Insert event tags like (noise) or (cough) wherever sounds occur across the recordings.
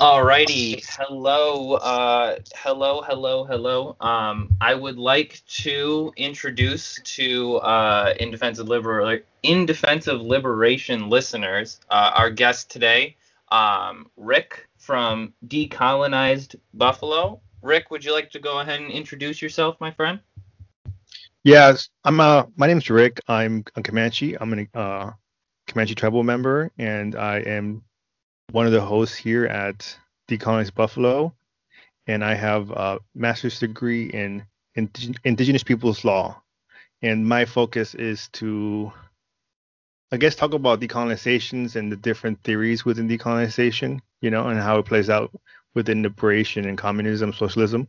Alrighty, hello, uh, hello, hello, hello. Um, I would like to introduce to uh, in defense of in defense of liberation listeners uh, our guest today, um, Rick from Decolonized Buffalo. Rick, would you like to go ahead and introduce yourself, my friend? Yes, I'm. Uh, my name's Rick. I'm a Comanche. I'm a uh, Comanche tribal member, and I am one of the hosts here at Decolonize Buffalo, and I have a master's degree in Indigenous Peoples Law. And my focus is to, I guess, talk about decolonizations and the different theories within decolonization, you know, and how it plays out within liberation and communism, socialism.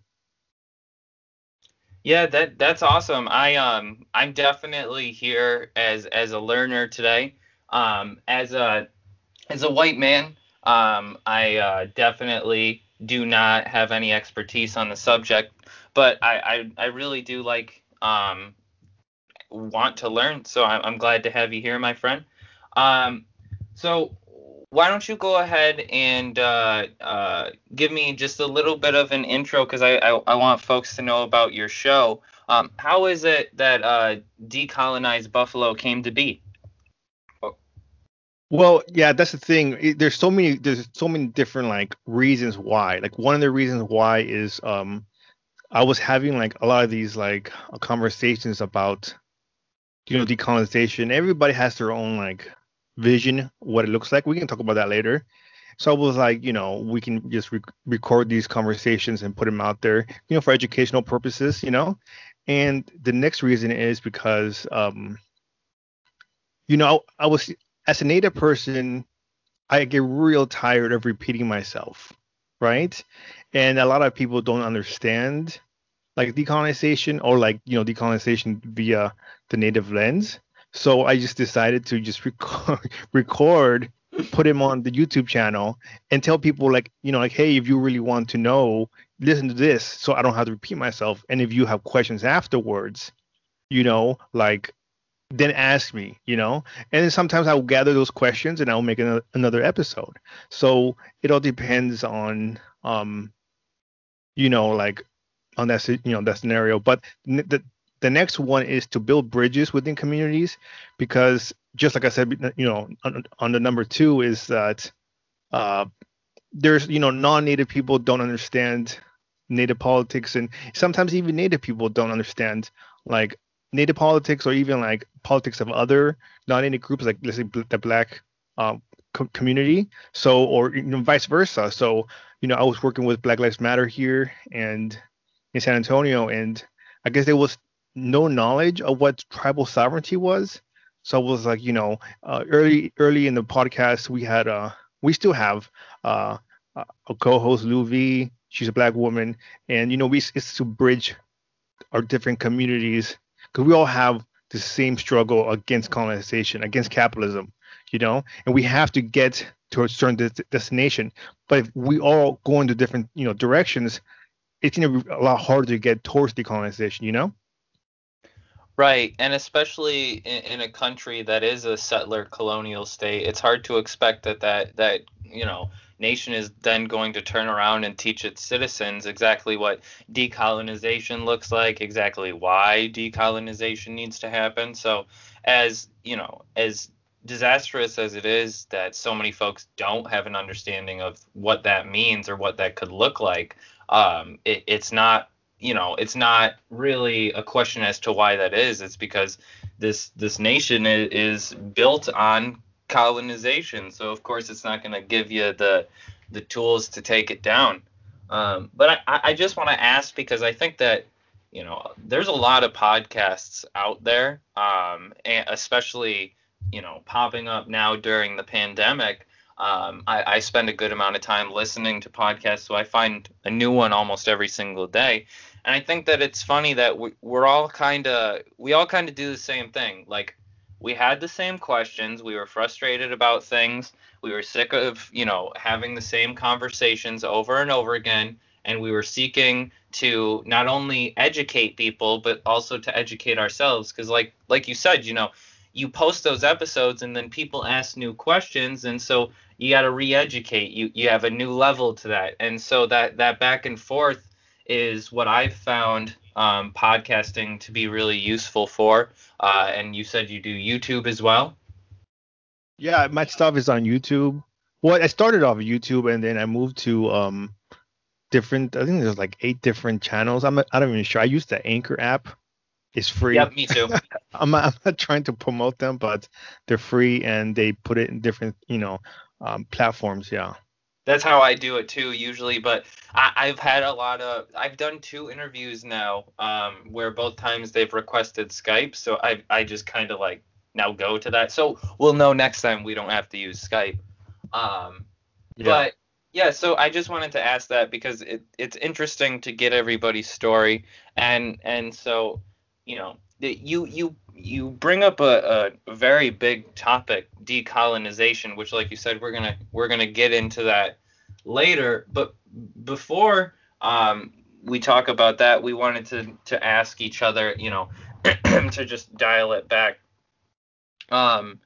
Yeah, that that's awesome. I um I'm definitely here as as a learner today. Um as a as a white man, um, I uh, definitely do not have any expertise on the subject, but I, I, I really do like um, want to learn. So I'm, I'm, glad to have you here, my friend. Um, so why don't you go ahead and uh, uh, give me just a little bit of an intro because I, I, I, want folks to know about your show. Um, how is it that uh, Decolonized Buffalo came to be? Well, yeah, that's the thing. There's so many there's so many different like reasons why. Like one of the reasons why is um I was having like a lot of these like conversations about you know decolonization. Everybody has their own like vision what it looks like. We can talk about that later. So I was like, you know, we can just re- record these conversations and put them out there, you know, for educational purposes, you know. And the next reason is because um you know, I was as a native person, I get real tired of repeating myself, right? And a lot of people don't understand like decolonization or like you know decolonization via the native lens. So I just decided to just record, (laughs) record put him on the YouTube channel and tell people like you know like hey if you really want to know listen to this so I don't have to repeat myself and if you have questions afterwards you know like then ask me, you know. And sometimes I'll gather those questions and I'll make another, another episode. So it all depends on, um, you know, like on that, you know, that scenario. But the the next one is to build bridges within communities, because just like I said, you know, on, on the number two is that uh, there's, you know, non-native people don't understand native politics, and sometimes even native people don't understand like native politics or even like politics of other non-native groups like let's say the black um, co- community. So or you know, vice versa. So you know i was working with black lives matter here and in san antonio and i guess there was no knowledge of what tribal sovereignty was so it was like you know uh, early early in the podcast we had uh we still have uh a co-host Lou V. She's a black woman, and you know we it's to bridge our different communities because we all have the same struggle against colonization, against capitalism, you know, and we have to get to a certain de- destination. But if we all go into different, you know, directions, it's gonna be a lot harder to get towards decolonization, you know. Right, and especially in, in, a country that is a settler colonial state, it's hard to expect that that that you know nation is then going to turn around and teach its citizens exactly what decolonization looks like, exactly why decolonization needs to happen. So, as you know, as disastrous as it is that so many folks don't have an understanding of what that means or what that could look like, um, it, it's not you know it's not really a question as to why that is it's because this this nation is, is built on colonization. So of course it's not going to give you the the tools to take it down. Um, but I, I just want to ask because I think that you know there's a lot of podcasts out there, um, and especially you know popping up now during the pandemic. Um, I, I spend a good amount of time listening to podcasts, so I find a new one almost every single day. And I think that it's funny that we, we're all kind of we all kind of do the same thing. Like we had the same questions. We were frustrated about things. We were sick of, you know, having the same conversations over and over again. And we were seeking to not only educate people, but also to educate ourselves. Because, like, like you said, you know, you post those episodes and then people ask new questions and so you got to re-educate you you have a new level to that and so that that back and forth is what i've found um, podcasting to be really useful for uh, and you said you do youtube as well yeah my stuff is on youtube well i started off youtube and then i moved to um different i think there's like eight different channels i'm, I'm not even sure i use the anchor app it's free. Yep, me too. (laughs) I'm, not, I'm not trying to promote them, but they're free and they put it in different, you know, um, platforms. Yeah. That's how I do it too, usually. But I, have had a lot of, I've done two interviews now, um, where both times they've requested Skype, so I, I just kind of like now go to that. So we'll know next time we don't have to use Skype. Um, yeah. But yeah, so I just wanted to ask that because it, it's interesting to get everybody's story, and and so you know, you you you bring up a, a very big topic, decolonization, which, like you said, we're gonna we're gonna get into that later. But before um, we talk about that, we wanted to to ask each other, you know, (clears throat) to just dial it back. Um,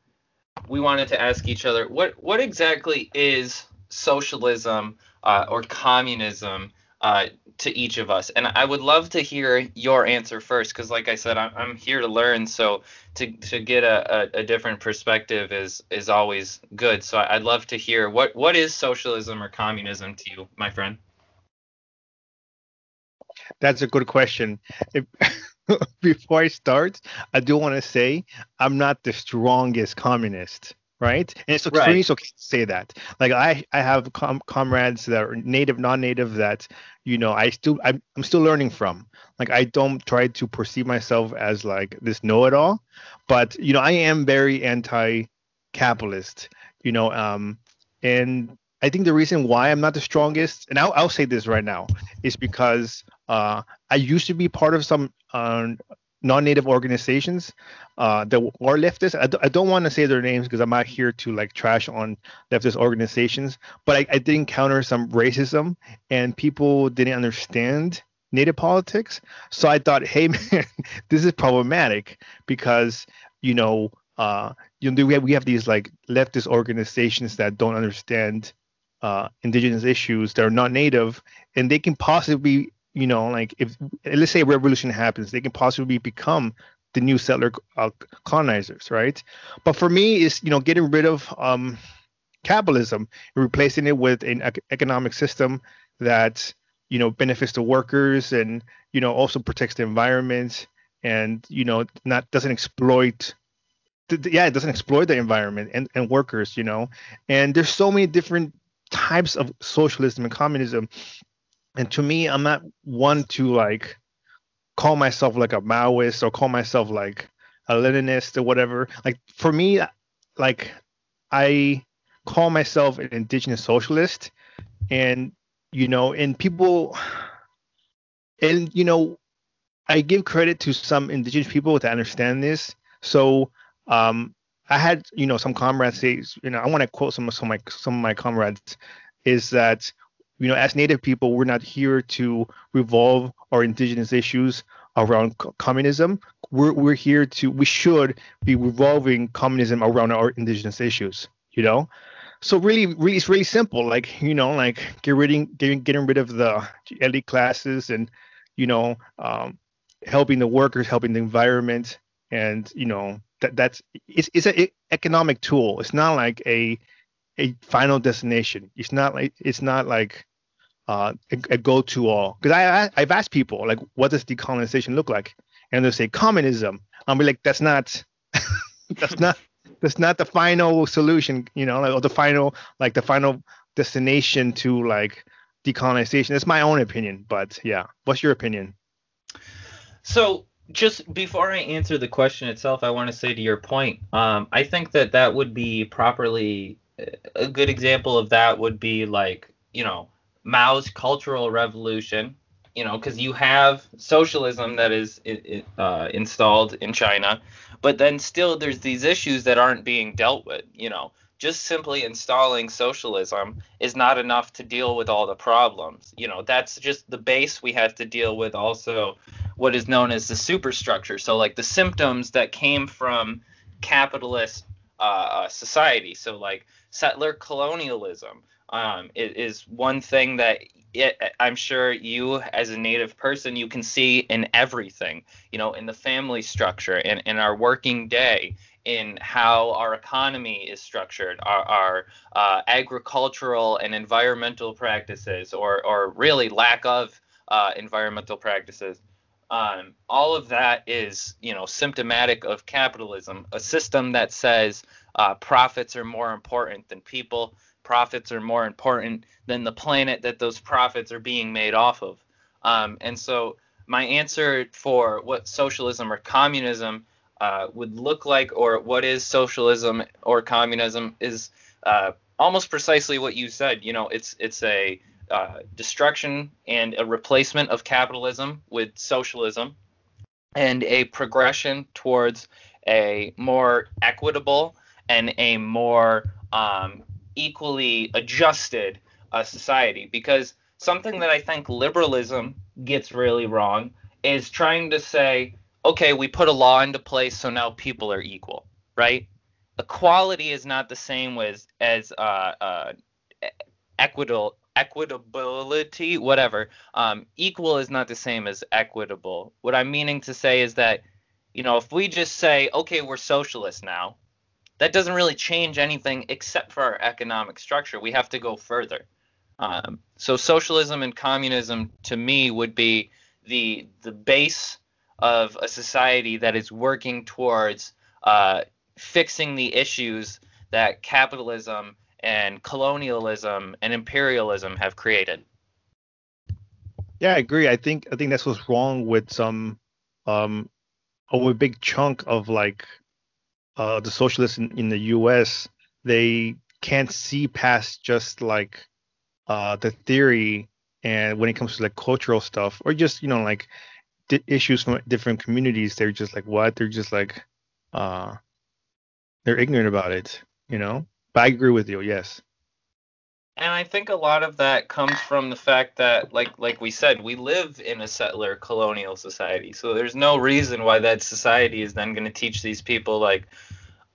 we wanted to ask each other what what exactly is socialism uh, or communism uh, to each of us. And I would love to hear your answer first, because like I said, I'm, I'm here to learn. So to, to get a, a, a, different perspective is is always good. So I'd love to hear what what is socialism or communism to you, my friend. That's a good question. If, (laughs) before I start, I do want to say I'm not the strongest communist right? And it's okay, right. for me, it's okay to say that. Like I, I have com- comrades that are native, non-native that, you know, I still, I'm, I'm still learning from. Like I don't try to perceive myself as like this know-it-all, but you know, I am very anti-capitalist. You know, um, and I think the reason why I'm not the strongest, and I'll, I'll say this right now, is because uh, I used to be part of some uh, non-native organizations uh, that are leftist. I d- I don't want to say their names because I'm not here to like trash on leftist organizations, but I, I did encounter some racism and people didn't understand native politics. So I thought, hey (laughs) man, this is problematic because you know, uh, you know, we have, we have these like leftist organizations that don't understand uh, indigenous issues that are not native, and they can possibly you know, like if let's say a revolution happens, they can possibly become the new settler uh, colonizers, right? But for me, is you know getting rid of um, capitalism and replacing it with an economic system that you know benefits the workers and you know also protects the environment and you know not doesn't exploit yeah it doesn't exploit the environment and, and workers you know and there's so many different types of socialism and communism and to me, I'm not one to like call myself like a Maoist or call myself like a Leninist or whatever. Like for me, like I call myself an indigenous socialist, and you know, and people, and you know, I give credit to some indigenous people to understand this. So um, I had you know some comrades say, you know, I want to quote some some of my some of my comrades is that you know, as Native people, we're not here to revolve our indigenous issues around communism. We're, we're here to, we should be revolving communism around our indigenous issues, you know? So really, really, it's really simple. Like, you know, like get rid, getting, getting rid of the elite classes and, you know, um, helping the workers, helping the environment. And, you know, that that's, it's, it's an economic tool. It's not like a, a final destination. It's not like it's not like uh, a, a go-to all. Because I, I've asked people like, what does decolonization look like? And they'll say communism. I'll be like, that's not (laughs) that's not that's not the final solution. You know, like or the final like the final destination to like decolonization. That's my own opinion, but yeah. What's your opinion? So just before I answer the question itself, I want to say to your point, um, I think that that would be properly a good example of that would be like you know Mao's Cultural Revolution, you know, because you have socialism that is uh, installed in China, but then still there's these issues that aren't being dealt with, you know. Just simply installing socialism is not enough to deal with all the problems. You know, that's just the base we have to deal with also what is known as the superstructure. So like the symptoms that came from capitalist uh, uh, society. So like settler colonialism um, is, is one thing that it, I'm sure you, as a native person, you can see in everything. You know, in the family structure, in, in our working day, in how our economy is structured, our, our uh, agricultural and environmental practices, or, or really lack of uh, environmental practices. Um, all of that is, you know, symptomatic of capitalism, a system that says uh, profits are more important than people, profits are more important than the planet that those profits are being made off of. Um, and so, my answer for what socialism or communism uh, would look like, or what is socialism or communism, is uh, almost precisely what you said. You know, it's it's a uh, destruction and a replacement of capitalism with socialism, and a progression towards a more equitable and a more um, equally adjusted uh, society. Because something that I think liberalism gets really wrong is trying to say, okay, we put a law into place, so now people are equal, right? Equality is not the same with as uh, uh, equitable equitability, whatever. Um, equal is not the same as equitable. What I'm meaning to say is that, you know, if we just say, okay, we're socialists now, that doesn't really change anything except for our economic structure. We have to go further. Um, so socialism and communism, to me, would be the the base of a society that is working towards uh, fixing the issues that capitalism and colonialism and imperialism have created. Yeah, I agree. I think I think that's what's wrong with some um a big chunk of like uh the socialists in, in the US. They can't see past just like uh the theory and when it comes to like cultural stuff or just you know like di- issues from different communities they're just like what they're just like uh they're ignorant about it you know but i agree with you yes and i think a lot of that comes from the fact that like like we said we live in a settler colonial society. So there's no reason why that society is then going to teach these people like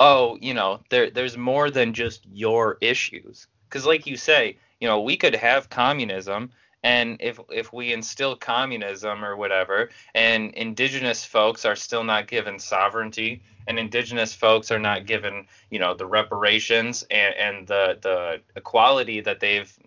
oh you know there there's more than just your issues. Because like you say you know we could have communism and if if we instill communism or whatever and indigenous folks are still not given sovereignty and indigenous folks are not given you know the reparations and, and the the equality that they've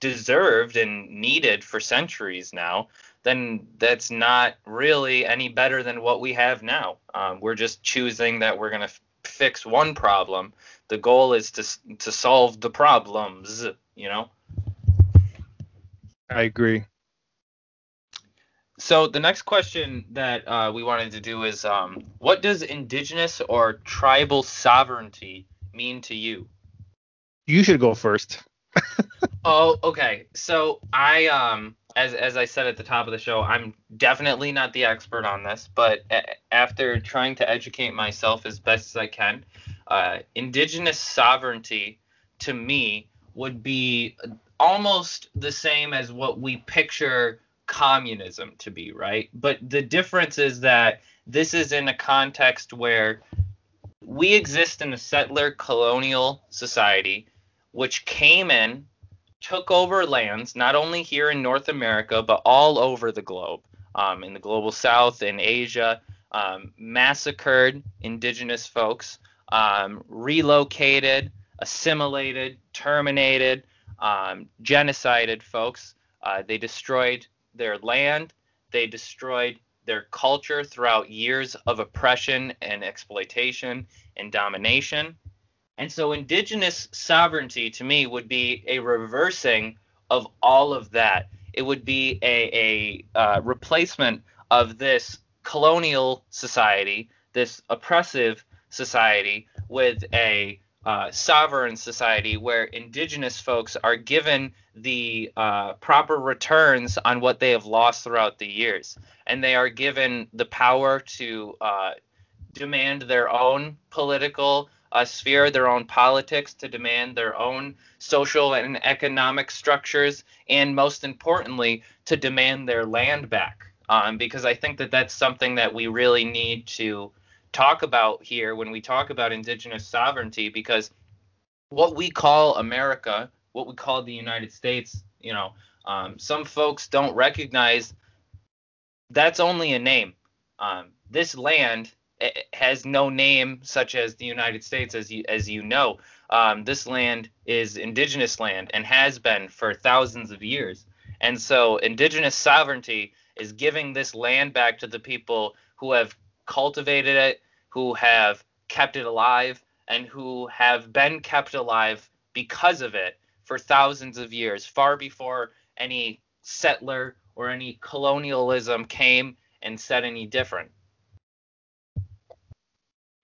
deserved and needed for centuries now then that's not really any better than what we have now. Um, we're just choosing that we're going to f- fix one problem. The goal is to to solve the problems you know I agree. So the next question that uh, we wanted to do is, um, what does indigenous or tribal sovereignty mean to you? You should go first. (laughs) oh, okay. So I, um, as as I said at the top of the show, I'm definitely not the expert on this, but a- after trying to educate myself as best as I can, uh, indigenous sovereignty to me would be almost the same as what we picture communism to be, right? But the difference is that this is in a context where we exist in a settler colonial society which came in, took over lands, not only here in North America, but all over the globe, um, in the global south, in Asia, um, massacred indigenous folks, um, relocated, assimilated, terminated, um, genocided folks. Uh, they destroyed their land. They destroyed their culture throughout years of oppression and exploitation and domination. And so, indigenous sovereignty to me would be a reversing of all of that. It would be a, a uh, replacement of this colonial society, this oppressive society, with a uh, sovereign society where indigenous folks are given the uh, proper returns on what they have lost throughout the years. And they are given the power to uh, demand their own political uh, sphere, their own politics, to demand their own social and economic structures, and most importantly, to demand their land back. Um, because I think that that's something that we really need to talk about here when we talk about indigenous sovereignty because what we call America, what we call the United States, you know, um, some folks don't recognize that's only a name. Um, this land has no name such as the United States, as you as you know. Um, this land is indigenous land and has been for thousands of years. And so, indigenous sovereignty is giving this land back to the people who have cultivated it, who have kept it alive, and who have been kept alive because of it for thousands of years, far before any settler or any colonialism came and said any different.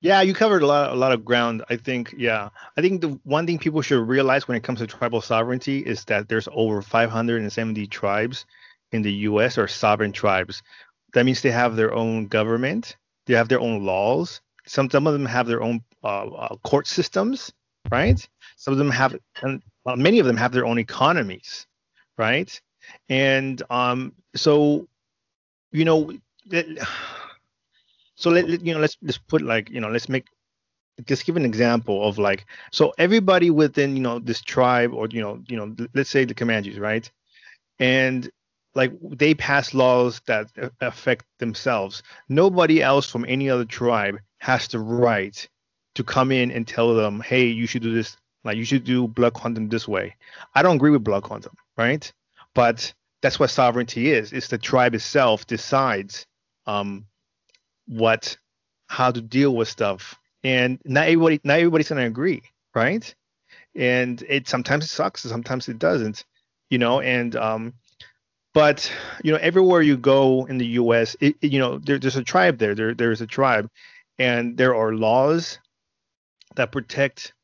Yeah, you covered a lot, a lot of ground. I think, yeah, I think the one thing people should realize when it comes to tribal sovereignty is that there's over 570 tribes in the U.S. or sovereign tribes. That means they have their own government, they have their own laws. Some some of them have their own uh, uh, court systems, right? Some of them have, and uh, many of them have their own economies, right? And um, so, you know, (sighs) so let, you know, let's let's put like, you know, let's make just give an example of like, so everybody within, you know, this tribe or you know, you know, let's say the Comanches, right? And like they pass laws that affect themselves. Nobody else from any other tribe has the right to come in and tell them, hey, you should do this, like you should do blood quantum this way. I don't agree with blood quantum, right? But that's what sovereignty is. It's the tribe itself decides um, what how to deal with stuff, and not everybody not everybody's gonna agree, right? And it sometimes it sucks, sometimes it doesn't, you know. And um, but you know, everywhere you go in the U.S., it, it, you know, there, there's a tribe there. There there's a tribe, and there are laws that protect.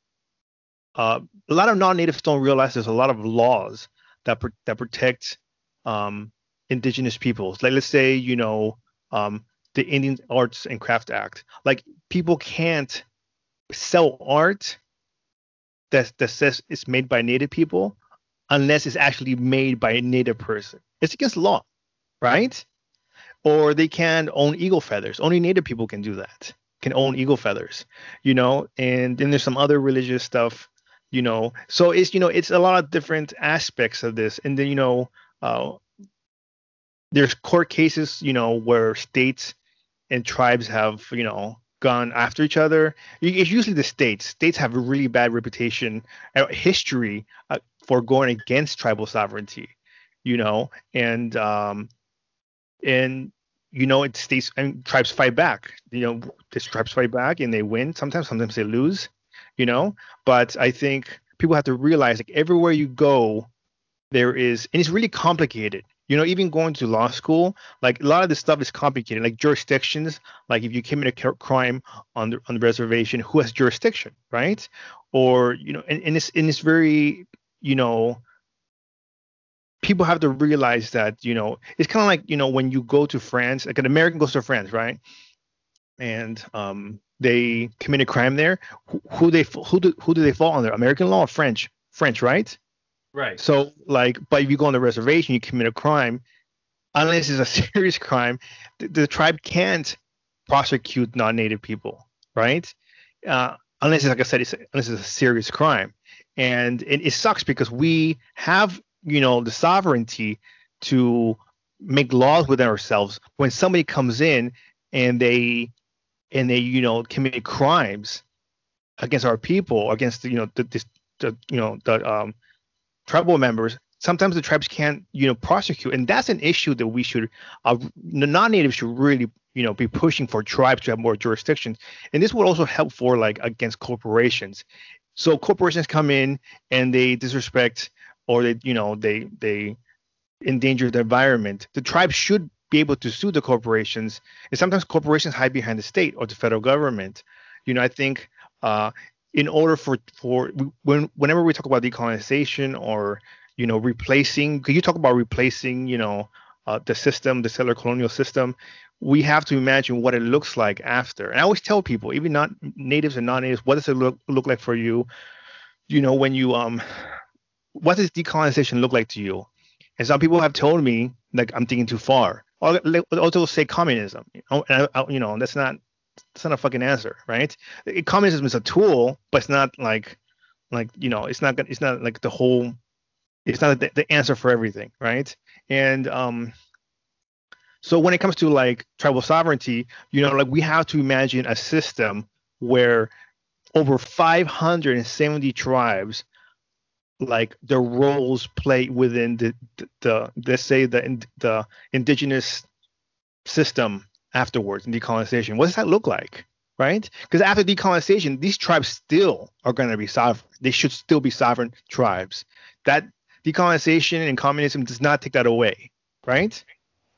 Uh, a lot of non-natives don't realize there's a lot of laws that that protect um, indigenous peoples. Like let's say you know um, the Indian Arts and Craft Act. Like people can't sell art that that says it's made by native people unless it's actually made by a native person. It's against law, right? Or they can own eagle feathers. Only native people can do that. Can own eagle feathers, you know. And then there's some other religious stuff, you know. So it's you know it's a lot of different aspects of this. And then you know uh, there's court cases, you know, where states and tribes have you know gone after each other. It's usually the states. States have a really bad reputation, uh, history uh, for going against tribal sovereignty, you know, and um, and you know it states and tribes fight back. You know, these tribes fight back and they win. Sometimes, sometimes they lose, you know. But I think people have to realize like everywhere you go, there is, and it's really complicated. You know, even going to law school, like a lot of this stuff is complicated. Like jurisdictions, like if you commit a crime on the on the reservation, who has jurisdiction, right? Or you know, and, and it's and it's very you know, people have to realize that, you know, it's kind of like, you know, when you go to France, like an American goes to France, right? And um, they commit a crime there. Who, who they who do who do they fall under? American law or French? French, right? Right. So like, but if you go on the reservation, you commit a crime, unless it's a (laughs) serious crime, the, the tribe can't prosecute non-native people, right? Uh, unless it's like I said, it's, unless it's a serious crime and it, it sucks because we have you know the sovereignty to make laws within ourselves when somebody comes in and they and they you know commit crimes against our people against the, you know the, this, the you know the um, tribal members sometimes the tribes can't you know prosecute. And that's an issue that we should uh, non-natives should really you know be pushing for tribes to have more jurisdictions. And this would also help for like against corporations. So corporations come in and they disrespect or they, you know, they they endanger the environment. The tribe should be able to sue the corporations, and sometimes corporations hide behind the state or the federal government. You know, I think uh, in order for for when whenever we talk about decolonization or you know replacing, could you talk about replacing, you know, uh, the system, the settler colonial system? we have to imagine what it looks like after. And I always tell people, even not natives and non-natives, what does it look look like for you? You know, when you um, what does decolonization look like to you? And some people have told me like I'm thinking too far. Or also say communism. You know, and I, I, you know that's not it's not a fucking answer, right? Communism is a tool, but it's not like like you know it's not it's not like the whole it's not the, the answer for everything, right? And um, so when it comes to like tribal sovereignty, you know, like we have to imagine a system where over 570 tribes like the roles played within the, the, the let's say the the indigenous system afterwards in decolonization. What does that look like right? Because after decolonization these tribes still are going to be sovereign. They should still be sovereign tribes. That decolonization and communism does not take that away right?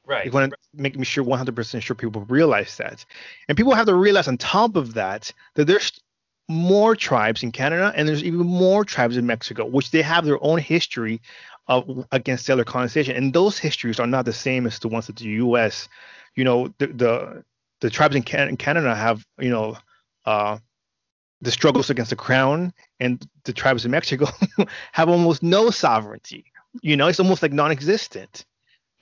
Right. You want to make me sure 100% sure people realize that. And people have to realize on top of that that there's more tribes in Canada, and there's even more tribes in Mexico, which they have their own history of against settler colonization, and those histories are not the same as the ones that the U.S. You know, the the, the tribes in, Can- in Canada have you know uh, the struggles against the crown, and the tribes in Mexico (laughs) have almost no sovereignty. You know, it's almost like non-existent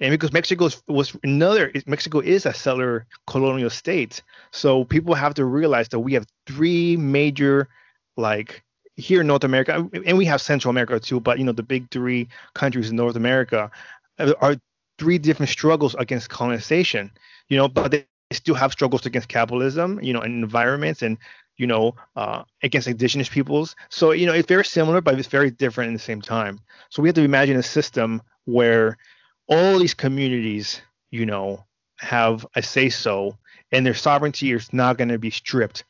and because Mexico was another, Mexico is a settler colonial state, so people have to realize that we have three major, like here in North America, and we have Central America too, but you know the big three countries in North America are three different struggles against colonization. You know, but they still have struggles against capitalism, you know, and environments and you know, uh, against indigenous peoples. So, you know, it's very similar, but it's very different in the same time. So we have to imagine a system where all these communities, you know, have a say so, and their sovereignty is not going to be stripped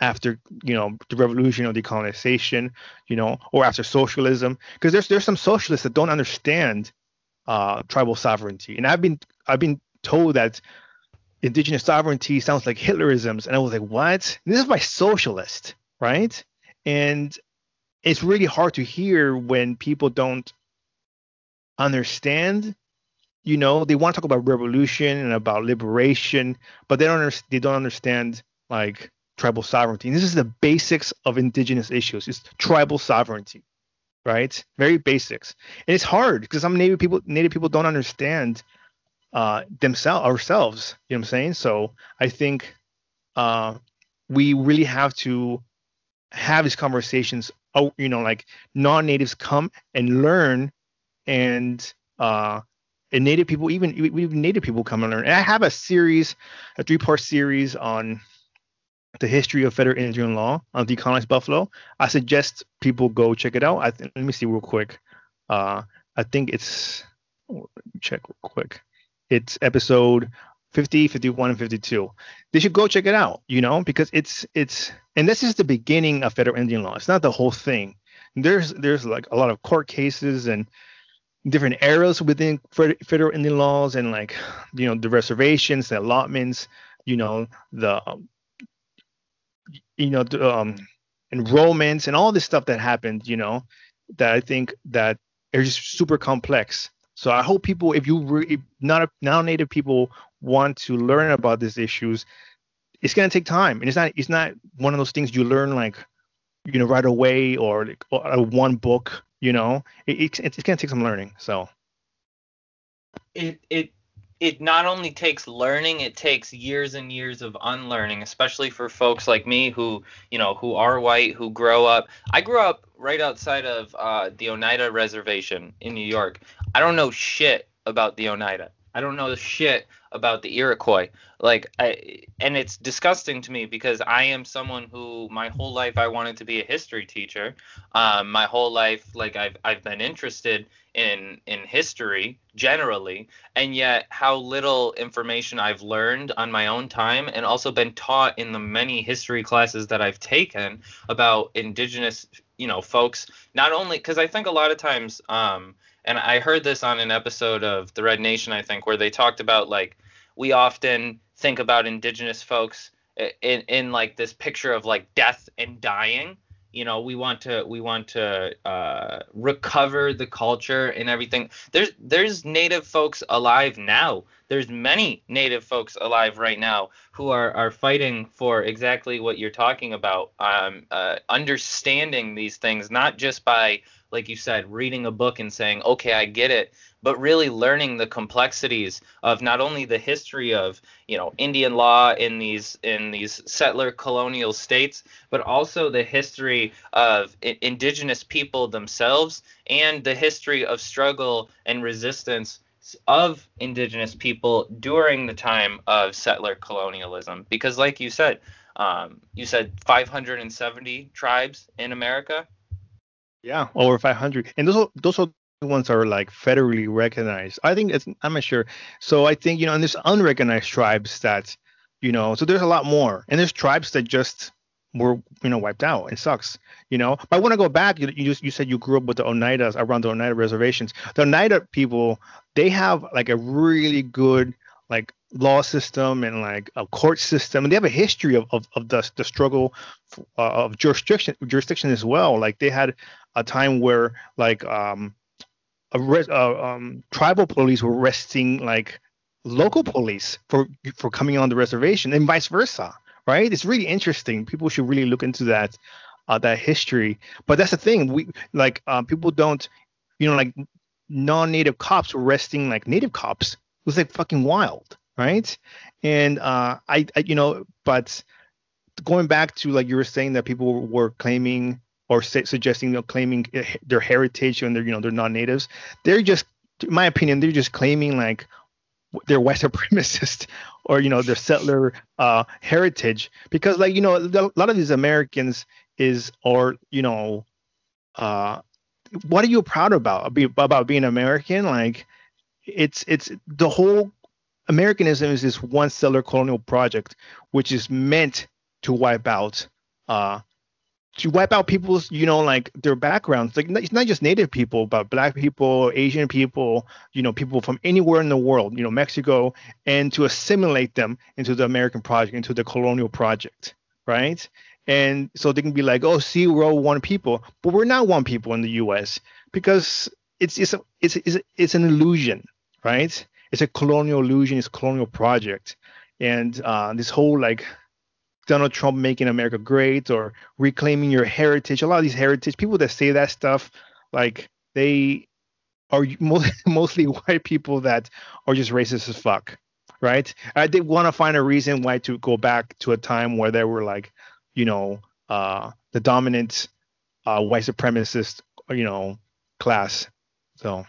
after you know the revolution or decolonization, you know, or after socialism, because there's there's some socialists that don't understand uh, tribal sovereignty, and I've been I've been told that indigenous sovereignty sounds like Hitlerisms, and I was like, what? This is my socialist, right? And it's really hard to hear when people don't understand you know they want to talk about revolution and about liberation but they don't under, they don't understand like tribal sovereignty. And this is the basics of indigenous issues. It's tribal sovereignty right? Very basics. And it's hard because some native people native people don't understand uh themselves ourselves you know what i'm saying? So i think uh we really have to have these conversations oh you know like non-natives come and learn and uh and native people, even even native people come and learn. And I have a series, a three-part series on the history of federal Indian law on decolonized Buffalo. I suggest people go check it out. I th- let me see real quick. Uh, I think it's check real quick. It's episode 50, 51, and 52. They should go check it out, you know, because it's it's and this is the beginning of federal Indian law. It's not the whole thing. There's there's like a lot of court cases and different eras within federal Indian laws and like you know the reservations, the allotments, you know the you know the um, enrollments and all this stuff that happened, you know, that I think that are just super complex. So I hope people, if you re- not non-native people want to learn about these issues, it's gonna take time, and it's not it's not one of those things you learn like you know right away or like or one book you know? It, it, it's to take some learning so. It it it not only takes learning it takes years and years of unlearning especially for folks like me who you know who are white who grow up. I grew up right outside of uh, the oneida reservation in new york. I don't know shit about the oneida. I don't know shit about the Iroquois. Like I and it's disgusting to me because I am someone who my whole life I wanted to be a history teacher. Um, my whole life like I've I've been interested in in history generally and yet how little information I've learned on my own time and also been taught in the many history classes that I've taken about indigenous you know folks not only because I think a lot of times um and I heard this on an episode of the Red Nation, I think, where they talked about like we often think about indigenous folks in in like this picture of like death and dying. You know, we want to we want to uh, recover the culture and everything. There's there's native folks alive now. There's many native folks alive right now who are are fighting for exactly what you're talking about. Um, uh, understanding these things not just by like you said, reading a book and saying, okay, I get it, but really learning the complexities of not only the history of, you know, Indian law in these in these settler colonial states, but also the history of I- indigenous people themselves and the history of struggle and resistance of indigenous people during the time of settler colonialism. Because like you said um, you said 570 tribes in america? Yeah, over 500, and those are, those are the ones are like federally recognized. I think it's I'm not sure. So I think you know, and there's unrecognized tribes that, you know, so there's a lot more, and there's tribes that just were you know wiped out. It sucks, you know. But when I want to go back. You, you just you said you grew up with the Oneidas around the Oneida reservations. The Oneida people, they have like a really good like law system and like a court system and they have a history of, of, of the, the struggle uh, of jurisdiction jurisdiction as well like they had a time where like um, a uh, um, tribal police were arresting like local police for for coming on the reservation and vice versa right? It's really interesting. People should really look into that uh, that history. But that's the thing. We like um, people don't you know like non-native cops were arresting like native cops. It was like fucking wild right? And uh I, I you know but going back to like you were saying that people were claiming or say, suggesting you know, claiming their heritage and they're you know they're non-natives they're just in my opinion they're just claiming like they're white (laughs) supremacist or you know their settler uh, heritage. Because like you know a lot of these americans is or you know uh what are you proud about? About being american? Like it's it's the whole americanism is this one settler colonial project which is meant to wipe out uh to wipe out people's you know like their backgrounds. Like it's not just native people but black people asian people you know people from anywhere in the world you know mexico and to assimilate them into the american project into the colonial project right? And so they can be like oh see we're all one people. But we're not one people in the us because it's it's a, it's it's, it's an illusion right? It's a colonial illusion it's a colonial project. And uh, this whole like Donald Trump making America great or reclaiming your heritage. A lot of these heritage people that say that stuff, like they are (laughs) mostly white people that are just racist as fuck, right? I they want to find a reason why to go back to a time where there were like, you know, uh, the dominant uh, white supremacist, you know, class. So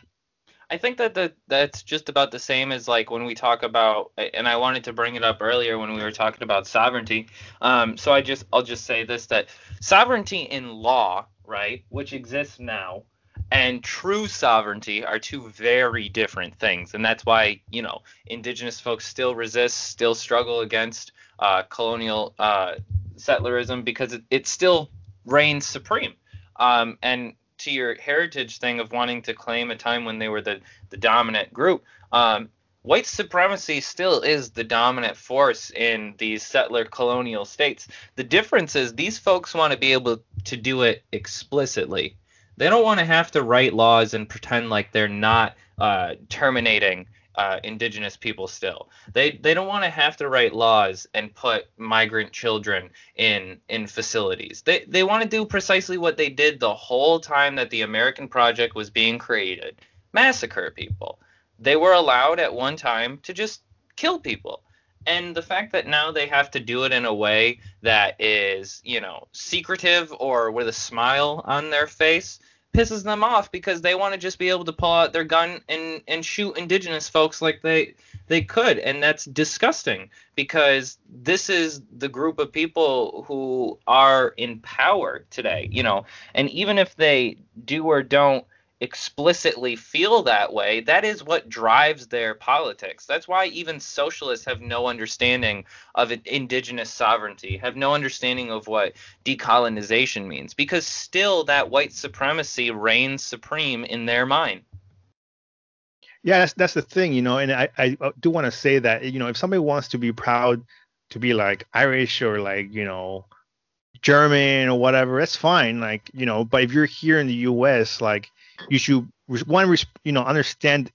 I think that the, that's just about the same as like when we talk about, and I wanted to bring it up earlier when we were talking about sovereignty. Um, so I just I'll just say this that sovereignty in law, right, which exists now, and true sovereignty are two very different things, and that's why you know indigenous folks still resist, still struggle against uh, colonial uh, settlerism because it, it still reigns supreme. Um, and to your heritage thing of wanting to claim a time when they were the, the dominant group, um, white supremacy still is the dominant force in these settler colonial states. The difference is these folks want to be able to do it explicitly. They don't want to have to write laws and pretend like they're not uh, terminating uh, indigenous people still. They they don't want to have to write laws and put migrant children in in facilities. They they want to do precisely what they did the whole time that the American project was being created. Massacre people. They were allowed at one time to just kill people. And the fact that now they have to do it in a way that is, you know, secretive or with a smile on their face, pisses them off because they want to just be able to pull out their gun and and shoot indigenous folks like they they could and that's disgusting because this is the group of people who are in power today you know? And even if they do or don't explicitly feel that way, that is what drives their politics. That's why even socialists have no understanding of indigenous sovereignty, have no understanding of what decolonization means, because still that white supremacy reigns supreme in their mind. Yeah, that's that's the thing, you know, and I, I do want to say that, you know, if somebody wants to be proud to be like Irish or like, you know, German or whatever, that's fine. Like, you know, but if you're here in the US, like you should one you know understand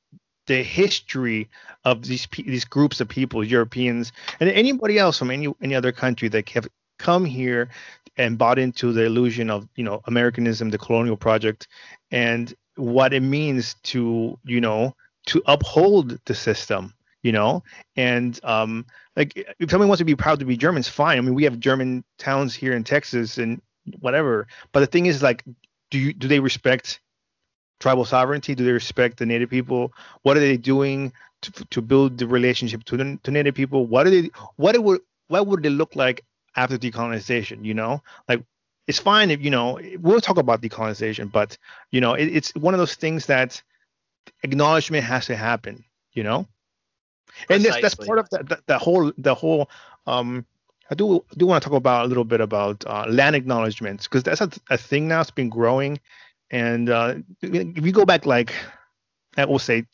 the history of these these groups of people, Europeans and anybody else from any any other country that have come here and bought into the illusion of you know Americanism, the colonial project, and what it means to you know to uphold the system you know? And um like if someone wants to be proud to be german it's fine. I mean we have german towns here in texas and whatever. But the thing is like do you do they respect tribal sovereignty? Do they respect the native people? What are they doing to, to build the relationship to the to native people? What are they what it would what would it look like after decolonization you know? Like it's fine if you know we'll talk about decolonization but you know it, it's one of those things that acknowledgement has to happen you know? And this, that's part of the, the, the, whole the whole um i do do want to talk about a little bit about uh, land acknowledgements because that's a, a, thing now it's been growing and uh, if you go back like i will say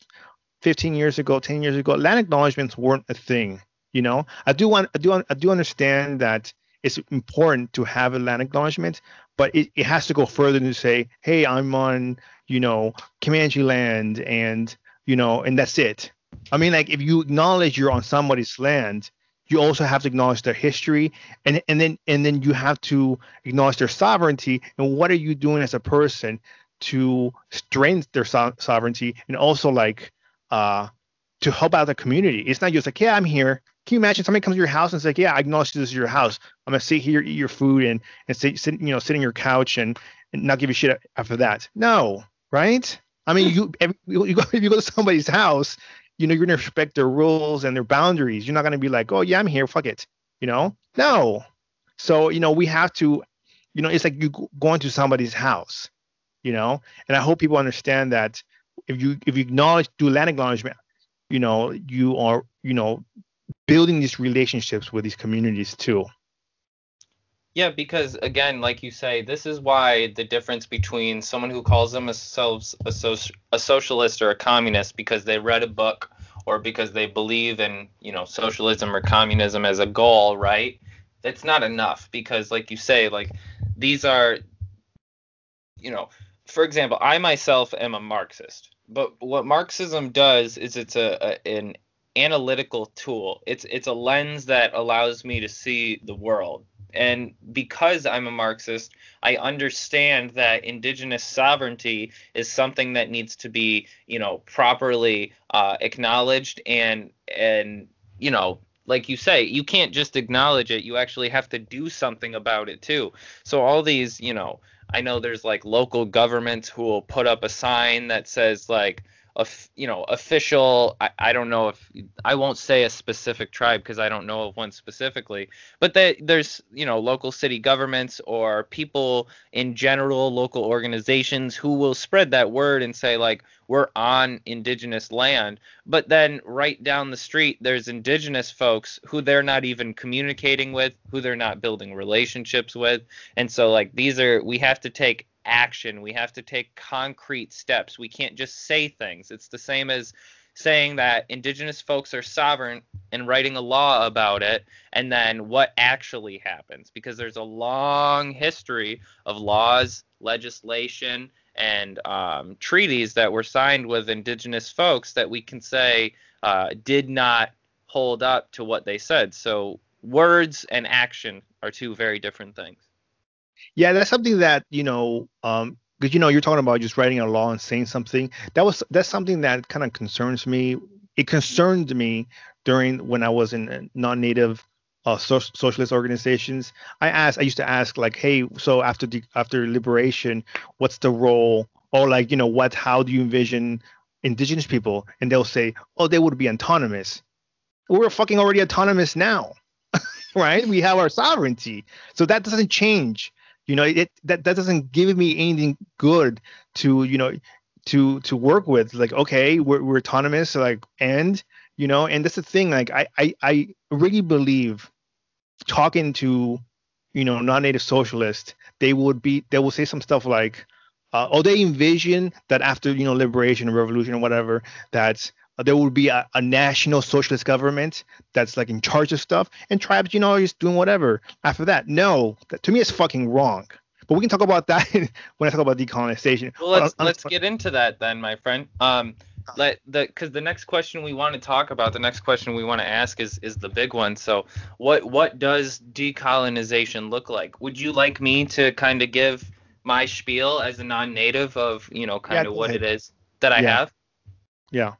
15 years ago 10 years ago land acknowledgements weren't a thing you know? I do want i do i do understand that it's important to have a land acknowledgement but it, it has to go further than to say hey i'm on you know comanche land and you know and that's it. I mean, like if you acknowledge you're on somebody's land, you also have to acknowledge their history, and and then and then you have to acknowledge their sovereignty. And what are you doing as a person to strengthen their so- sovereignty, and also like uh to help out the community? It's not just like, yeah, I'm here. Can you imagine somebody comes to your house and says, like, yeah, I acknowledge this is your house. I'm gonna sit here, eat your food, and and sit, sit you know, sit on your couch and, and not give you shit after that. No, right? I mean, you, you go (laughs) if you go to somebody's house you know, you're gonna respect their rules and their boundaries. You're not gonna be like, oh yeah, I'm here, fuck it, you know? No. So you know, we have to, you know, it's like you going to somebody's house, you know. And I hope people understand that if you if you acknowledge do land acknowledgement, you know, you are you know building these relationships with these communities too. Yeah, because again, like you say, this is why the difference between someone who calls themselves a, a socialist or a communist because they read a book or because they believe in, you know, socialism or communism as a goal, right? It's not enough because, like you say, like these are, you know, for example, I myself am a Marxist, but what Marxism does is it's a, a an analytical tool. It's it's a lens that allows me to see the world and because I'm a Marxist, I understand that indigenous sovereignty is something that needs to be, you know, properly uh, acknowledged and and you know, like you say, you can't just acknowledge it. You actually have to do something about it too. So all these, you know, I know there's like local governments who will put up a sign that says like you know official I, I don't know if I won't say a specific tribe because I don't know of one specifically but they, there's you know local city governments or people in general local organizations who will spread that word and say like we're on indigenous land. But then right down the street there's indigenous folks who they're not even communicating with who they're not building relationships with. And so like these are we have to take action. We have to take concrete steps. We can't just say things. It's the same as saying that indigenous folks are sovereign and writing a law about it and then what actually happens because there's a long history of laws legislation and um, treaties that were signed with indigenous folks that we can say uh, did not hold up to what they said so words and action are two very different things yeah, that's something that you know, um, because you know you're talking about just writing a law and saying something. That was that's something that kind of concerns me. It concerned me during when I was in non-native uh, so- socialist organizations. I asked, I used to ask like, hey, so after the after liberation, what's the role? Or like, you know, what? How do you envision indigenous people? And they'll say, oh, they would be autonomous. We're fucking already autonomous now, (laughs) right? We have our sovereignty, so that doesn't change you know it that that doesn't give me anything good to you know to to work with. Like okay we're, we're autonomous like and you know and that's the thing like I, I i really believe talking to you know non-native socialists they would be they will say some stuff like uh, or they envision that after you know liberation or revolution or whatever that there will be a, a, national socialist government that's like in charge of stuff, and tribes, you know, are just doing whatever. After that, no, that, to me, it's fucking wrong. But we can talk about that (laughs) when I talk about decolonization. Well, let's uh, let's get into that then, my friend. Um, let the because the next question we want to talk about, the next question we want to ask is is the big one. So what what does decolonization look like? Would you like me to kind of give my spiel as a non-native of you know kind Yeah, of what ahead. it is that I Yeah. have? Yeah.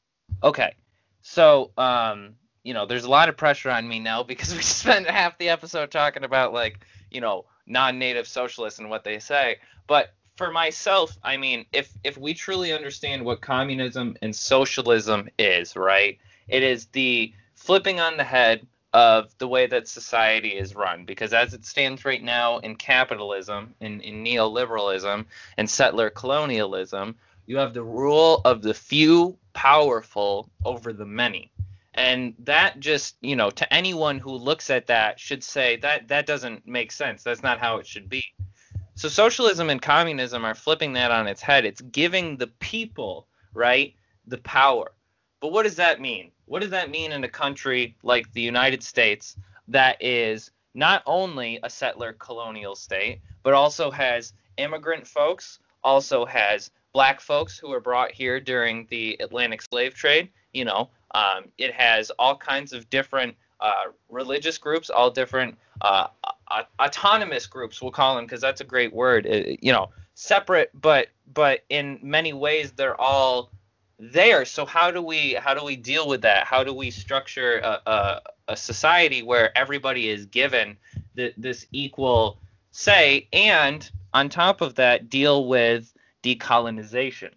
Okay. So, um, you know, there's a lot of pressure on me now because (laughs) we spent half the episode talking about like, you know, non-native socialists and what they say. But for myself, I mean, if if we truly understand what communism and socialism is, right? It is the flipping on the head of the way that society is run because as it stands right now in capitalism in, in neoliberalism and settler colonialism you have the rule of the few powerful over the many. And that just you know to anyone who looks at that should say that that doesn't make sense. That's not how it should be. So socialism and communism are flipping that on its head. It's giving the people right the power. But what does that mean? What does that mean in a country like the united states that is not only a settler colonial state but also has immigrant folks also has black folks who were brought here during the Atlantic slave trade. You know, um, it has all kinds of different uh, religious groups, all different uh, autonomous groups. We'll call them because that's a great word. It- you know, separate, but but in many ways they're all there. So how do we how do we deal with that? How do we structure a, a, a society where everybody is given th- this equal say, and on top of that, deal with decolonization.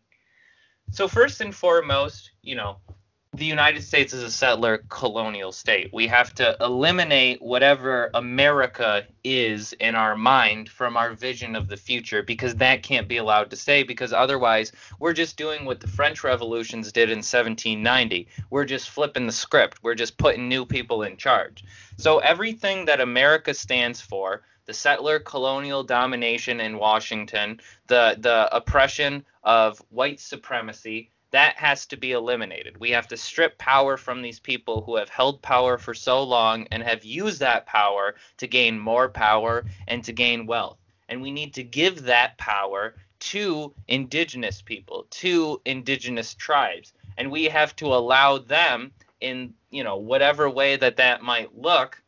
So first and foremost, you know, the United States is a settler colonial state. We have to eliminate whatever America is in our mind from our vision of the future because that can't be allowed to stay because otherwise we're just doing what the French revolutions did in 1790. We're just flipping the script. We're just putting new people in charge. So everything that America stands for, the settler colonial domination in Washington, the the oppression of white supremacy, that has to be eliminated. We have to strip power from these people who have held power for so long and have used that power to gain more power and to gain wealth. And we need to give that power to indigenous people, to indigenous tribes. And we have to allow them in, you know, whatever way that that might look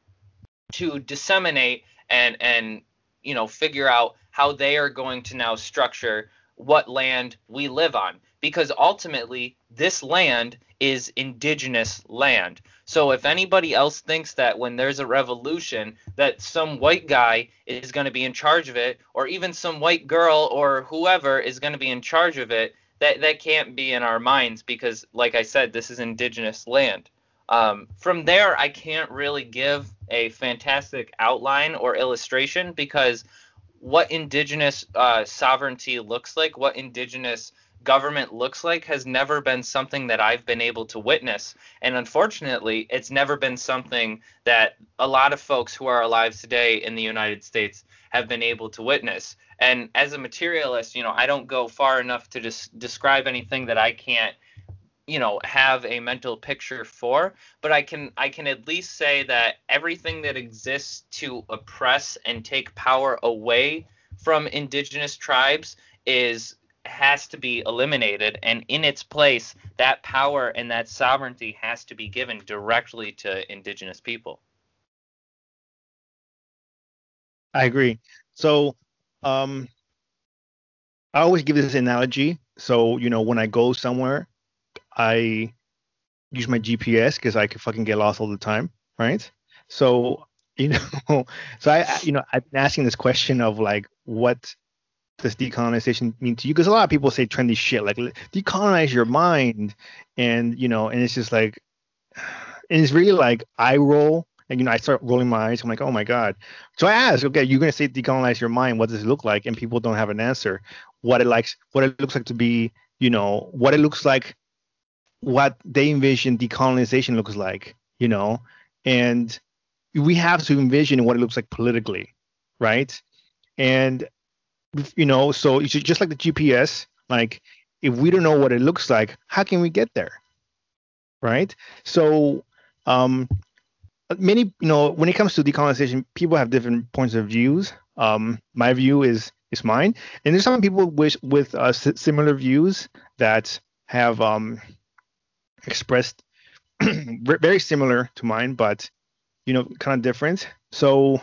to disseminate and and you know figure out how they are going to now structure what land we live on. Because ultimately this land is indigenous land. So if anybody else thinks that when there's a revolution that some white guy is going to be in charge of it or even some white girl or whoever is going to be in charge of it that that can't be in our minds because like i said this is indigenous land. Um, from there, I can't really give a fantastic outline or illustration because what indigenous uh, sovereignty looks like, what indigenous government looks like, has never been something that I've been able to witness. And unfortunately, it's never been something that a lot of folks who are alive today in the United States have been able to witness. And as a materialist, you know, I don't go far enough to just describe anything that I can't you know have a mental picture for but i can i can at least say that everything that exists to oppress and take power away from indigenous tribes is has to be eliminated and in its place that power and that sovereignty has to be given directly to indigenous people I agree. So, um, I always give this analogy. So, you know, when I go somewhere, I use my GPS because I can fucking get lost all the time, right? So, (laughs) you know, so I, I- you know, I've been asking this question of like, what does decolonization mean to you? Because a lot of people say trendy shit like decolonize your mind, and you know, and it's just like, (sighs) and it's really like I roll, and you know, I start rolling my eyes. I'm like, oh my god. So I ask, okay, you're gonna say decolonize your mind. What does it look like? And people don't have an answer. What it likes, what it looks like to be, you know, what it looks like, what they envision decolonization looks like, you know, and we have to envision what it looks like politically, right? And you know, so it's just like the GPS, like if we don't know what it looks like, how can we get there? Right? So um many you know when it comes to decolonization people have different points of views um my view is is mine and there's some people with with uh, similar views that have um expressed (clears throat) very similar to mine, but you know, kind of different. So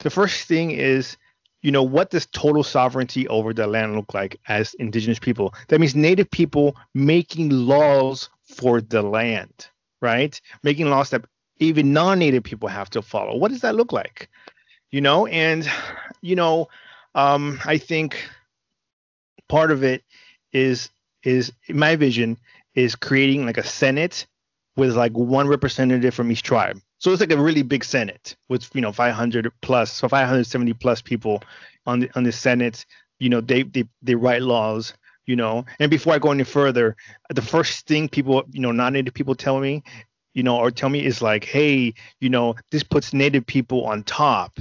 the first thing is, you know, what does total sovereignty over the land look like as indigenous people? That means native people making laws for the land, right? Making laws that even non-native people have to follow. What does that look like? You know, and you know, um, I think part of it is is my vision is creating like a senate with like one representative from each tribe. So it's like a really big senate with you know 500 plus, so 570 plus people on the on the senate. You know they they they write laws. You know, and before I go any further, the first thing people you know non-native people tell me, you know, or tell me is like, hey, you know, this puts native people on top.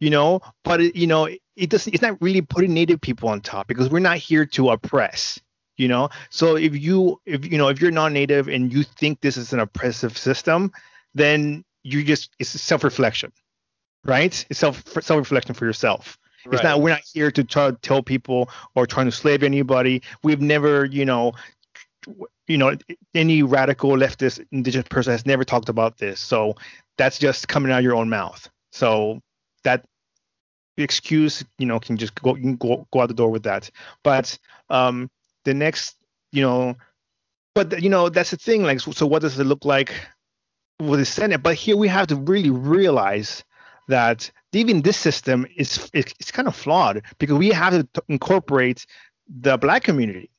You know, but it, you know it doesn't. It's not really putting native people on top because we're not here to oppress you know? So if you if you know if you're non-native and you think this is an oppressive system then you just it's self-reflection right? It's self self-reflection for yourself. Right. it's not we're not here to try to tell people or trying to slave anybody. We've never you know you know any radical leftist indigenous person has never talked about this. So that's just coming out of your own mouth. So that excuse you know can just go you can go, go out the door with that. But um the next, you know, but you know that's the thing. Like, so, so what does it look like with the Senate? But here we have to really realize that even this system is it's kind of flawed because we have to incorporate the black community,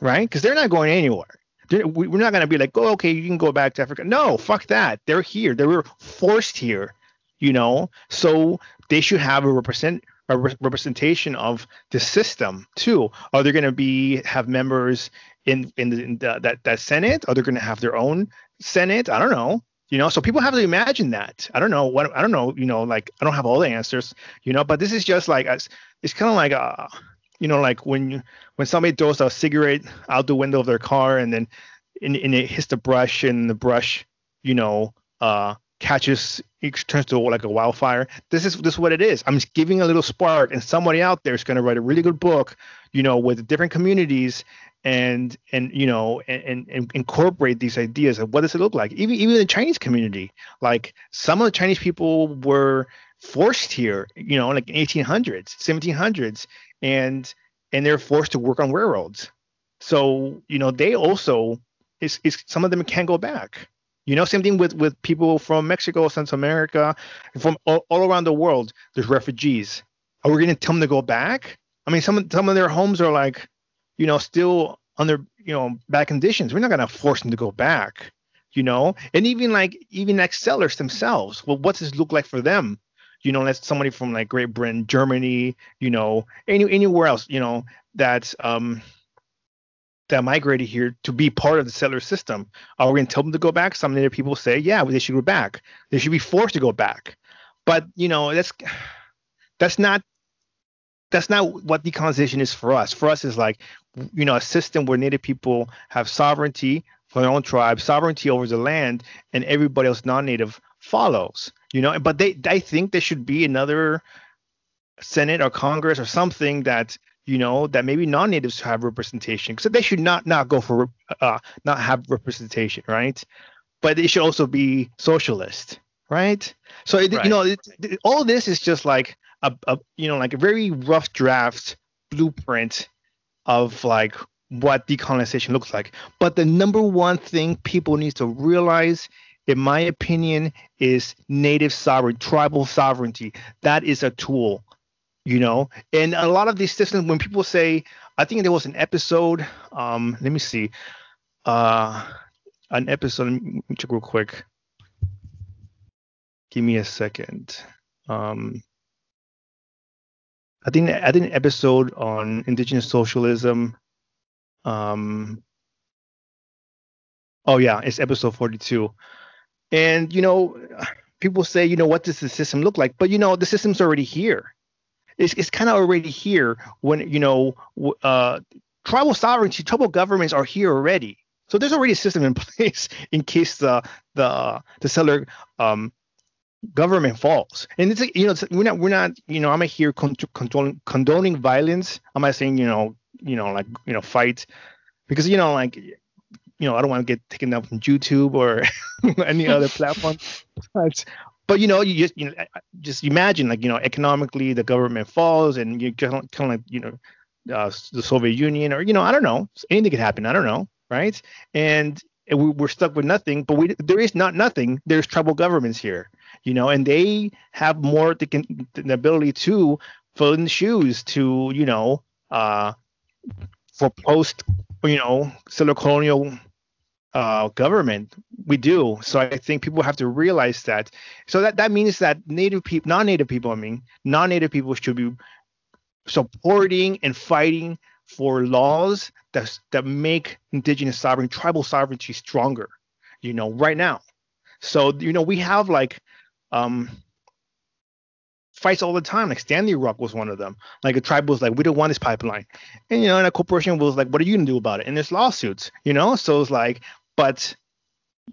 right? Because they're not going anywhere. They're, we're not going to be like, oh, okay, you can go back to Africa. No, fuck that. They're here. They were forced here, you know. So they should have a represent a re- representation of the system too. Are they going to be have members in in, the, in the, that that Senate? Are they going to have their own Senate? I don't know. You know, so people have to imagine that. I don't know what I don't know. You know, like I don't have all the answers. You know, but this is just like it's, it's kind of like a, you know, like when you, when somebody throws a cigarette out the window of their car and then and, and it hits the brush and the brush, you know, uh, catches it turns to like a wildfire. This is this is what it is. I'm just giving a little spark, and somebody out there is going to write a really good book, you know, with different communities and and you know and, and incorporate these ideas of what does it look like. Even even the Chinese community, like some of the Chinese people were forced here, you know, like 1800s, 1700s, and and they're forced to work on railroads. So you know they also is is some of them can't go back you know, same thing with with people from Mexico, Central America, from all, all around the world. There's refugees. Are we going to tell them to go back? I mean, some some of their homes are like, you know, still under you know bad conditions. We're not going to force them to go back. You know, and even like even like sellers themselves. Well, what does this look like for them? You know, that's somebody from like Great Britain, Germany, you know, any anywhere else, you know, that's um that migrated here to be part of the settler system. Are we going to tell them to go back? Some native people say, yeah, they should go back. They should be forced to go back. But you know, that's that's not that's not what decolonization is for us. For us, is like you know a system where native people have sovereignty for their own tribe, sovereignty over the land, and everybody else non-native follows. You know, but they I think there should be another Senate or Congress or something that you know, that maybe non-natives have representation. So they should not not go for uh, not have representation, right? But it should also be socialist, right? So it, right. you know, it, it, all this is just like a, a you know like a very rough draft blueprint of like what decolonization looks like. But the number one thing people need to realize, in my opinion, is native sovereignty, tribal sovereignty. That is a tool you know? And a lot of these systems when people say i think there was an episode um let me see uh an episode check real quick. Give me a second. Um i think i think an episode on indigenous socialism um oh yeah it's episode 42 and you know people say you know what does the system look like? But you know the system's already here it's, it's kind of already here when you know uh, tribal sovereignty, tribal governments are here already. So there's already a system in (laughs) place in case the the the settler um, government falls. And it's you know it's, we're not we're not you know I'm not here condoning condoning violence. I'm not saying you know you know like you know fight because you know like you know, I don't want to get taken down from YouTube or (laughs) any other platform. (laughs) But, but you know, you just you know, just imagine like you know, economically the government falls and you kind of like you know, uh, the Soviet Union or you know, I don't know, anything could happen. I don't know, right? And, we, we're stuck with nothing. But we there is not nothing. There's tribal governments here, you know, and they have more the, the ability to fill in the shoes to you know, uh, for post you know, settler colonial uh, government. We do. So I think people have to realize that. So that that means that native people, non-native people, I mean, non-native people should be supporting and fighting for laws that that make indigenous sovereignty, tribal sovereignty stronger. You know, right now. So you know, we have like um fights all the time. Like Standing Rock was one of them. Like a tribe was like, we don't want this pipeline, and you know, and a corporation was like, what are you gonna do about it? And there's lawsuits, you know. So it's like, but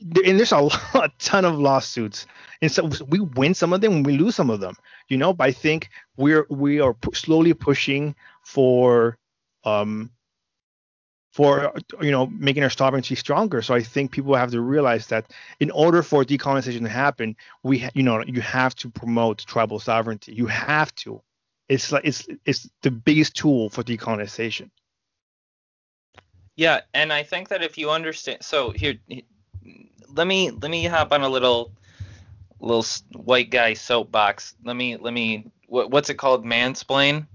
and there's a, (laughs) a ton of lawsuits, and so we win some of them, and we lose some of them, you know. But I think we're we are slowly pushing for um for you know making our sovereignty stronger. So I think people have to realize that in order for decolonization to happen, we ha- you know you have to promote tribal sovereignty. You have to. It's like it's it's the biggest tool for decolonization. Yeah, and I think that if you understand, so here, let me let me hop on a little little white guy soapbox. Let me let me what, what's it called? Mansplain.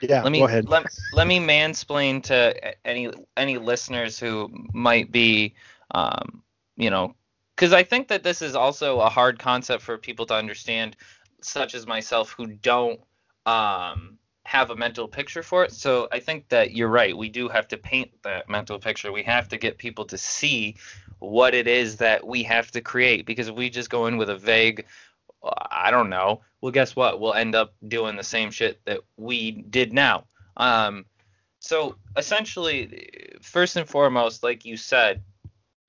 Yeah, let me, go ahead. Let, let me mansplain to any any listeners who might be, um, you know, because I think that this is also a hard concept for people to understand, such as myself, who don't um, have a mental picture for it. So I think that you're right. We do have to paint that mental picture. We have to get people to see what it is that we have to create. Because if we just go in with a vague, I don't know. Well, guess what? We'll end up doing the same shit that we did now. Um, so essentially, first and foremost, like you said,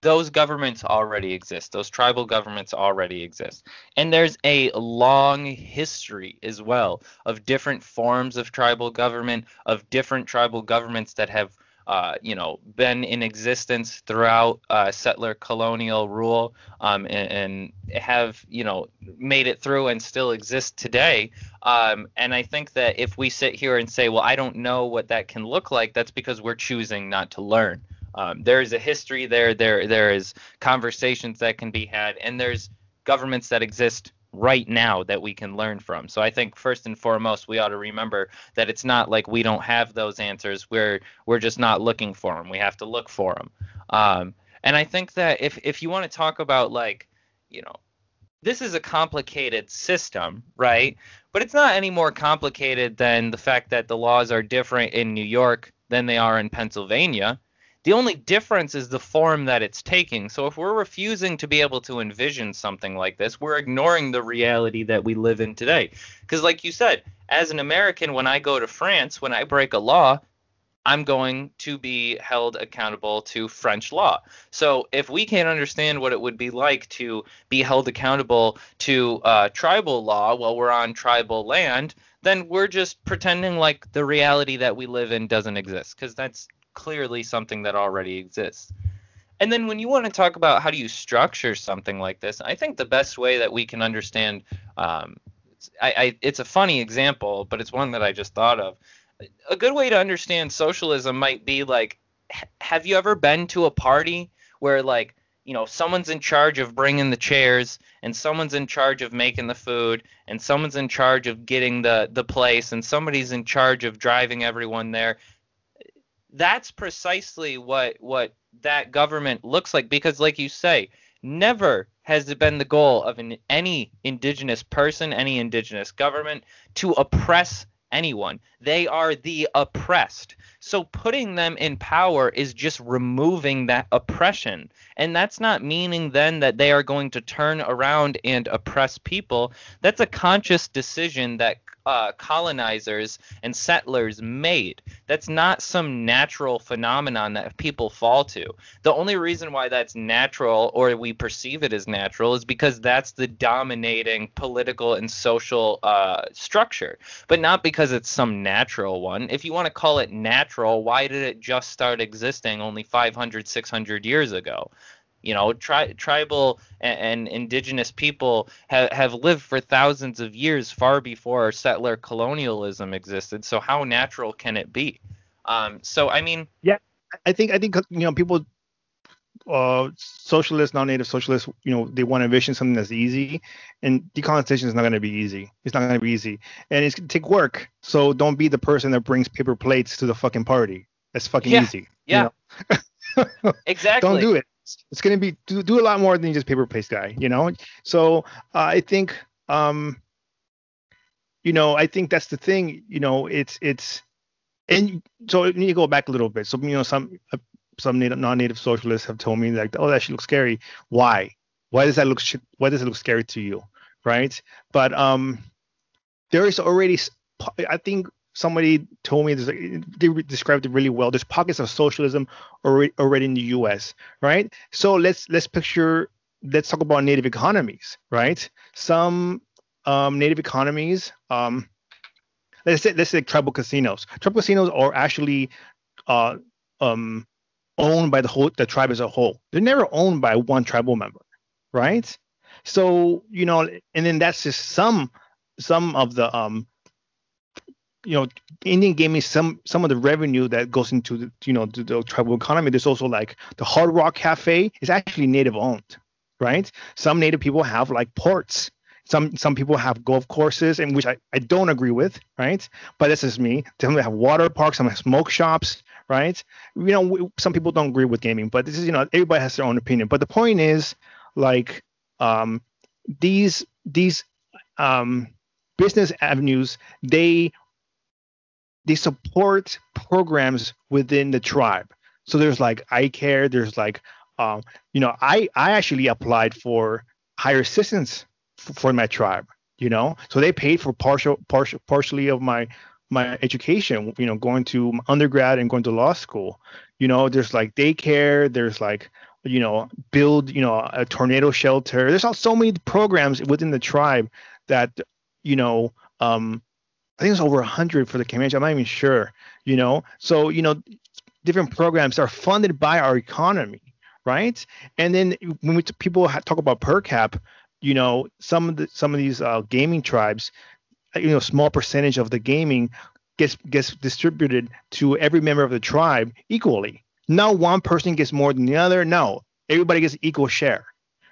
those governments already exist. Those tribal governments already exist. And there's a long history as well of different forms of tribal government, of different tribal governments that have uh, you know, been in existence throughout uh, settler colonial rule um, and, and, have, you know, made it through and still exist today. Um, and I think that if we sit here and say, well, I don't know what that can look like, that's because we're choosing not to learn. Um, there is a history there. There, there is conversations that can be had, and there's governments that exist right now that we can learn from. So I think first and foremost we ought to remember that it's not like we don't have those answers. We're we're just not looking for them. We have to look for them. Um, and I think that if if you want to talk about like you know this is a complicated system, right? But it's not any more complicated than the fact that the laws are different in New York than they are in Pennsylvania. The only difference is the form that it's taking. So if we're refusing to be able to envision something like this, we're ignoring the reality that we live in today. Because, like you said, as an American, when I go to France, when I break a law, I'm going to be held accountable to French law. So if we can't understand what it would be like to be held accountable to uh, tribal law while we're on tribal land, then we're just pretending like the reality that we live in doesn't exist because that's clearly something that already exists. And then when you want to talk about how do you structure something like this, I think the best way that we can understand, um, I, I, it's a funny example, but it's one that I just thought of. A good way to understand socialism might be like, have you ever been to a party where like you know someone's in charge of bringing the chairs and someone's in charge of making the food and someone's in charge of getting the the place and somebody's in charge of driving everyone there that's precisely what what that government looks like because like you say never has it been the goal of an, any indigenous person any indigenous government to oppress anyone. They are the oppressed. So putting them in power is just removing that oppression. And that's not meaning then that they are going to turn around and oppress people. That's a conscious decision that uh, colonizers and settlers made. That's not some natural phenomenon that people fall to. The only reason why that's natural or we perceive it as natural is because that's the dominating political and social uh, structure, but not because it's some natural one. If you want to call it natural, why did it just start existing only 500, 600 years ago? You know, tri- tribal and, and, indigenous people have, have lived for thousands of years, far before settler colonialism existed. So how natural can it be? Um, so I mean, yeah, I think I think you know people, uh, socialists, non-native socialists, you know, they want to envision something that's easy, and decolonization is not going to be easy. It's not going to be easy, and it's going to take work. So don't be the person that brings paper plates to the fucking party. That's fucking yeah. easy. Yeah. You know? (laughs) exactly. don't do it it's going to be do, do a lot more than just paper paste guy you know? So uh, i think um you know i think that's the thing you know it's it's and so you need to go back a little bit. So you know some uh, some native, non-native socialists have told me like oh that should look scary. Why? Why does that look Sh- why does it look scary to you right? But um there is already i think somebody told me this, they described it really well. There's pockets of socialism already, already in the U.S. Right. So let's let's picture. Let's talk about native economies. Right. Some um, native economies. Um, let's say let's say tribal casinos. Tribal casinos are actually uh, um, owned by the whole the tribe as a whole. They're never owned by one tribal member. Right. So you know, and then that's just some some of the um you know Indian gaming some some of the revenue that goes into the, you know the, the tribal economy. There's also like the Hard Rock Cafe is actually native owned, right? Some native people have like ports. Some some people have golf courses, and which I, I don't agree with, right? But this is me. Some have water parks, some have smoke shops, right? You know, we, some people don't agree with gaming, but this is you know everybody has their own opinion. But the point is, like, um, these these um, business avenues, they they support programs within the tribe. So there's like eye care, there's like um, you know, I I actually applied for higher assistance f- for my tribe, you know. So they paid for partial partial partially of my my education, you know, going to undergrad and going to law school. You know, there's like daycare, there's like you know, build, you know, a tornado shelter. There's all so many programs within the tribe that, you know, um, I think it's over 100 for the Comanche. I'm not even sure, you know. So, you know, different programs are funded by our economy, right? And then when we, people talk about per cap, you know, some of the some of these uh, gaming tribes, uh, you know, small percentage of the gaming gets gets distributed to every member of the tribe equally. No one person gets more than the other. No, everybody gets equal share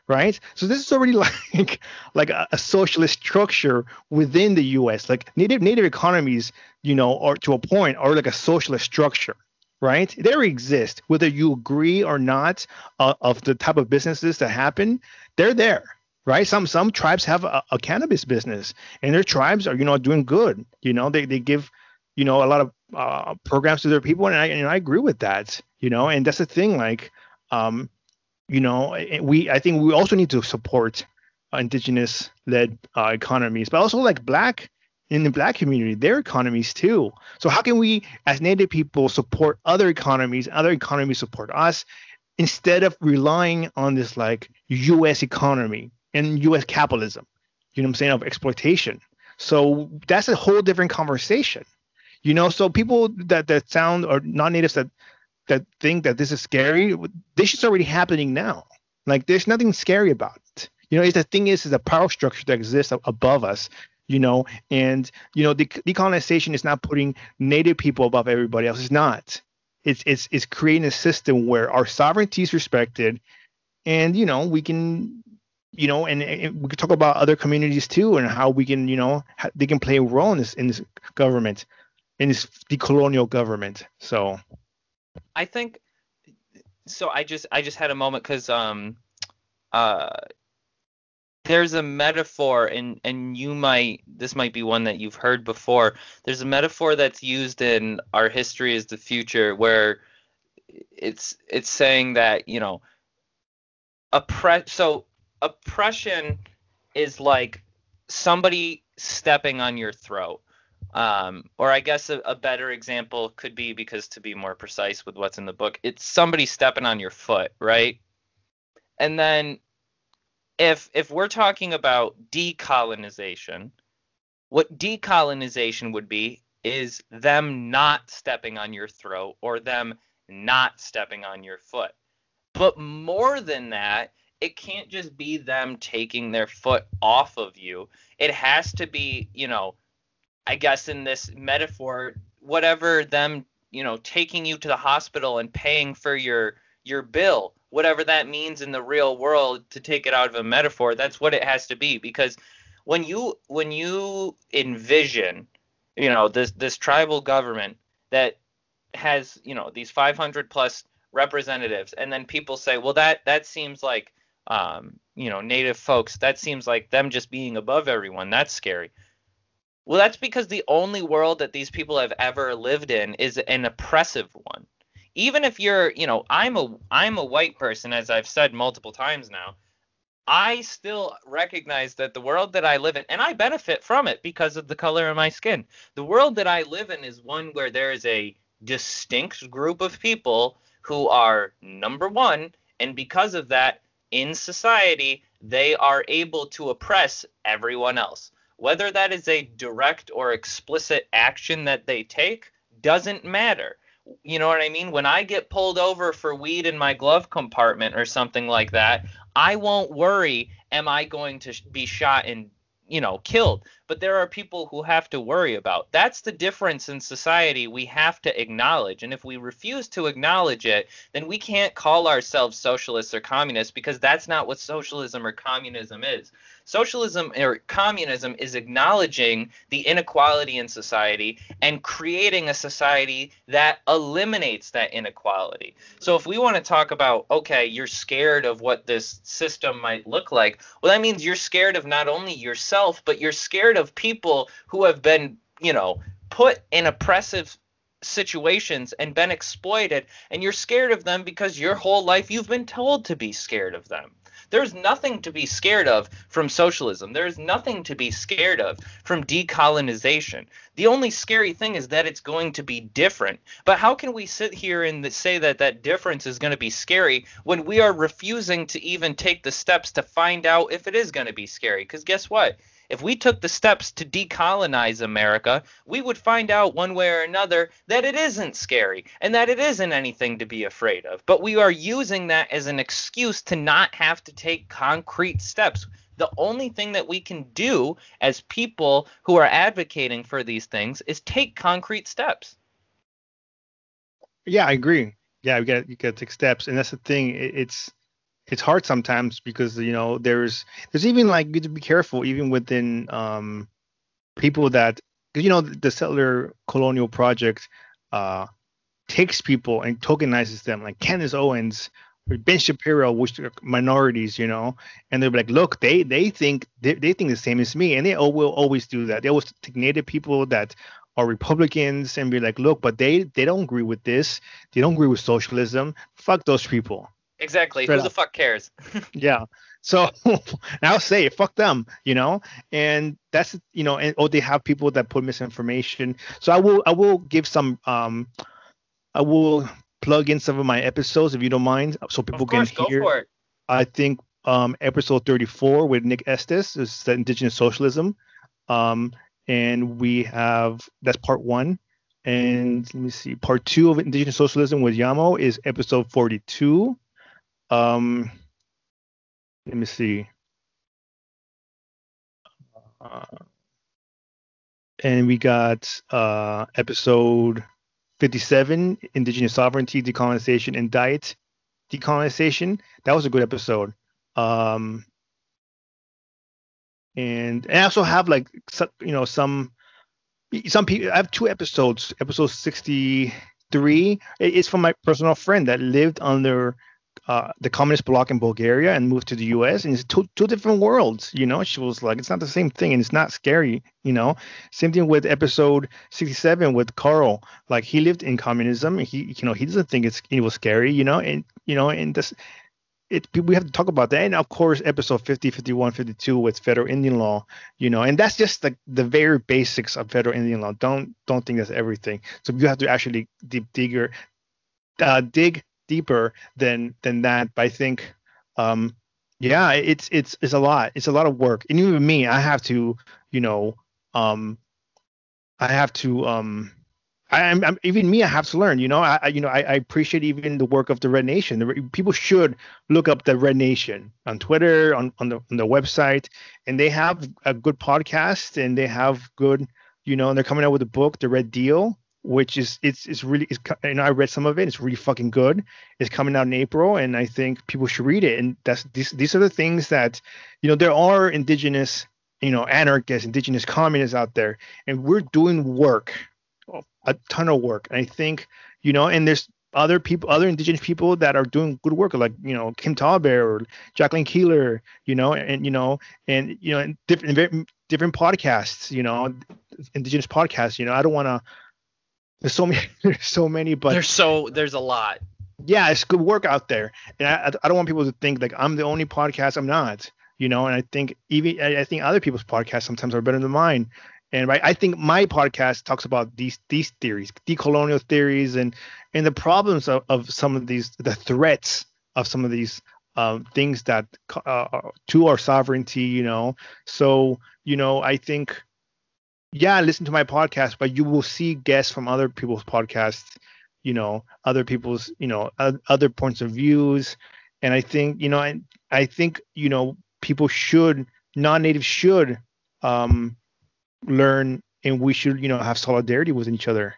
right? So this is already (laughs) like like a, a, socialist structure within the U.S. Like native native economies, you know, or to a point, are like a socialist structure, right? They exist, whether you agree or not uh, of the type of businesses that happen. They're there, right? Some some tribes have a, a cannabis business, and their tribes are you know doing good. You know, they they give you know a lot of uh, programs to their people, and I and I agree with that. You know, and that's the thing, like um you know, we I think we also need to support indigenous led uh, economies, but also like black in the black community, their economies too. So how can we as native people support other economies, other economies support us instead of relying on this like US economy and US capitalism, you know what I'm saying, of exploitation. So that's a whole different conversation. You know, so people that that sound or non-natives that that think that this is scary, this is already happening now. Like there's nothing scary about it. You know, it's the thing is, is a power structure that exists above us. You know, and you know, the decolonization is not putting native people above everybody else. It's not. It's it's it's creating a system where our sovereignty is respected, and you know, we can you know, and, and, we could talk about other communities too, and how we can, you know, they can play a role in this in this government, in this decolonial government. So I think so. I just I just had a moment because um uh there's a metaphor and and you might this might be one that you've heard before. There's a metaphor that's used in our history is the future where it's it's saying that you know oppress so oppression is like somebody stepping on your throat Um, or I guess a, a better example could be because to be more precise with what's in the book, it's somebody stepping on your foot, right? And then if if we're talking about decolonization, what decolonization would be is them not stepping on your throat or them not stepping on your foot. But more than that, it can't just be them taking their foot off of you. It has to be, you know, I guess in this metaphor, whatever them, you know, taking you to the hospital and paying for your your bill, whatever that means in the real world to take it out of a metaphor, that's what it has to be because when you when you envision, you know, this this tribal government that has, you know, these 500 plus representatives and then people say, "Well, that that seems like um, you know, native folks, that seems like them just being above everyone. That's scary." Well, that's because the only world that these people have ever lived in is an oppressive one. Even if you're, you know, I'm a I'm a white person as I've said multiple times now. I still recognize that the world that I live in and I benefit from it because of the color of my skin. The world that I live in is one where there is a distinct group of people who are number 1 and because of that in society they are able to oppress everyone else. Whether that is a direct or explicit action that they take doesn't matter. You know what I mean? When I get pulled over for weed in my glove compartment or something like that, I won't worry, am I going to be shot and you know, killed. But there are people who have to worry about. That's the difference in society we have to acknowledge. And if we refuse to acknowledge it, then we can't call ourselves socialists or communists because that's not what socialism or communism is. Socialism or communism is acknowledging the inequality in society and creating a society that eliminates that inequality. So if we want to talk about, okay, you're scared of what this system might look like, well, that means you're scared of not only yourself, but you're scared of people who have been, you know, put in oppressive situations and been exploited and you're scared of them because your whole life you've been told to be scared of them. There's nothing to be scared of from socialism. There's nothing to be scared of from decolonization. The only scary thing is that it's going to be different. But how can we sit here and say that that difference is going to be scary when we are refusing to even take the steps to find out if it is going to be scary? Because guess what? If we took the steps to decolonize America, we would find out one way or another that it isn't scary and that it isn't anything to be afraid of. But we are using that as an excuse to not have to take concrete steps. The only thing that we can do as people who are advocating for these things is take concrete steps. Yeah, I agree. Yeah, we got you got to take steps, and that's the thing. it's it's hard sometimes because you know there's there's even like you have to be careful even within um people that you know the settler colonial project uh takes people and tokenizes them like Candace Owens or Ben Shapiro which are minorities you know and they're like look they they think they, they think the same as me and they all will always do that. They always take native people that are Republicans and be like look but they they don't agree with this. They don't agree with socialism. Fuck those people Exactly. Straight Who up. the fuck cares? (laughs) (laughs) yeah. So (laughs) I'll say fuck them, you know, and that's you know, and or they have people that put misinformation. So I will I will give some um I will plug in some of my episodes if you don't mind, so people of course, can hear. I think um episode 34 with Nick Estes is the indigenous socialism, um and we have that's part one. And let me see, part two of indigenous socialism with Yamo is episode 42 um, let me see. Uh, and we got uh, episode 57, Indigenous Sovereignty, Decolonization, and Diet Decolonization. That was a good episode. Um, and, and I also have like you know some some people. I have two episodes. Episode 63 is from my personal friend that lived under uh, the communist bloc in Bulgaria and moved to the U.S. and it's two two different worlds. You know, she was like, it's not the same thing and it's not scary. You know, same thing with episode 67 with Carl. Like he lived in communism. He you know he doesn't think it's it was scary. You know, and you know and this it we have to talk about that and of course episode 50 51 52 with federal indian law you know and that's just like the very basics of federal indian law don't don't think that's everything so you have to actually deep digger uh, dig deeper than than that but i think um yeah it's it's it's a lot it's a lot of work and even me i have to you know um i have to um I, am I'm, even me. I have to learn. You know, I, I you know I, I, appreciate even the work of the Red Nation. The, people should look up the Red Nation on Twitter, on on the on the website, and they have a good podcast and they have good, you know, and they're coming out with a book, The Red Deal, which is it's it's really it's, and I read some of it. It's really fucking good. It's coming out in April, and I think people should read it. And that's these these are the things that, you know, there are indigenous, you know, anarchists, indigenous communists out there, and we're doing work a ton of work. And I think, you know, and there's other people, other indigenous people that are doing good work, like you know Kim Tallbear or Jacqueline Keeler, you know, and you know, and you know, and different different podcasts, you know, indigenous podcasts. You know, I don't want to. There's so many. (laughs) There's so many, but there's so there's a lot. Yeah, it's good work out there, and I I don't want people to think like I'm the only podcast. I'm not you know and i think even i think other people's podcasts sometimes are better than mine and right, I think my podcast talks about these these theories, decolonial theories, and and the problems of, of some of these, the threats of some of these um, things that uh, to our sovereignty, you know. So you know, I think, yeah, listen to my podcast, but you will see guests from other people's podcasts, you know, other people's, you know, other points of views, and I think, you know, I I think, you know, people should non-native should um learn and we should you know have solidarity with each other.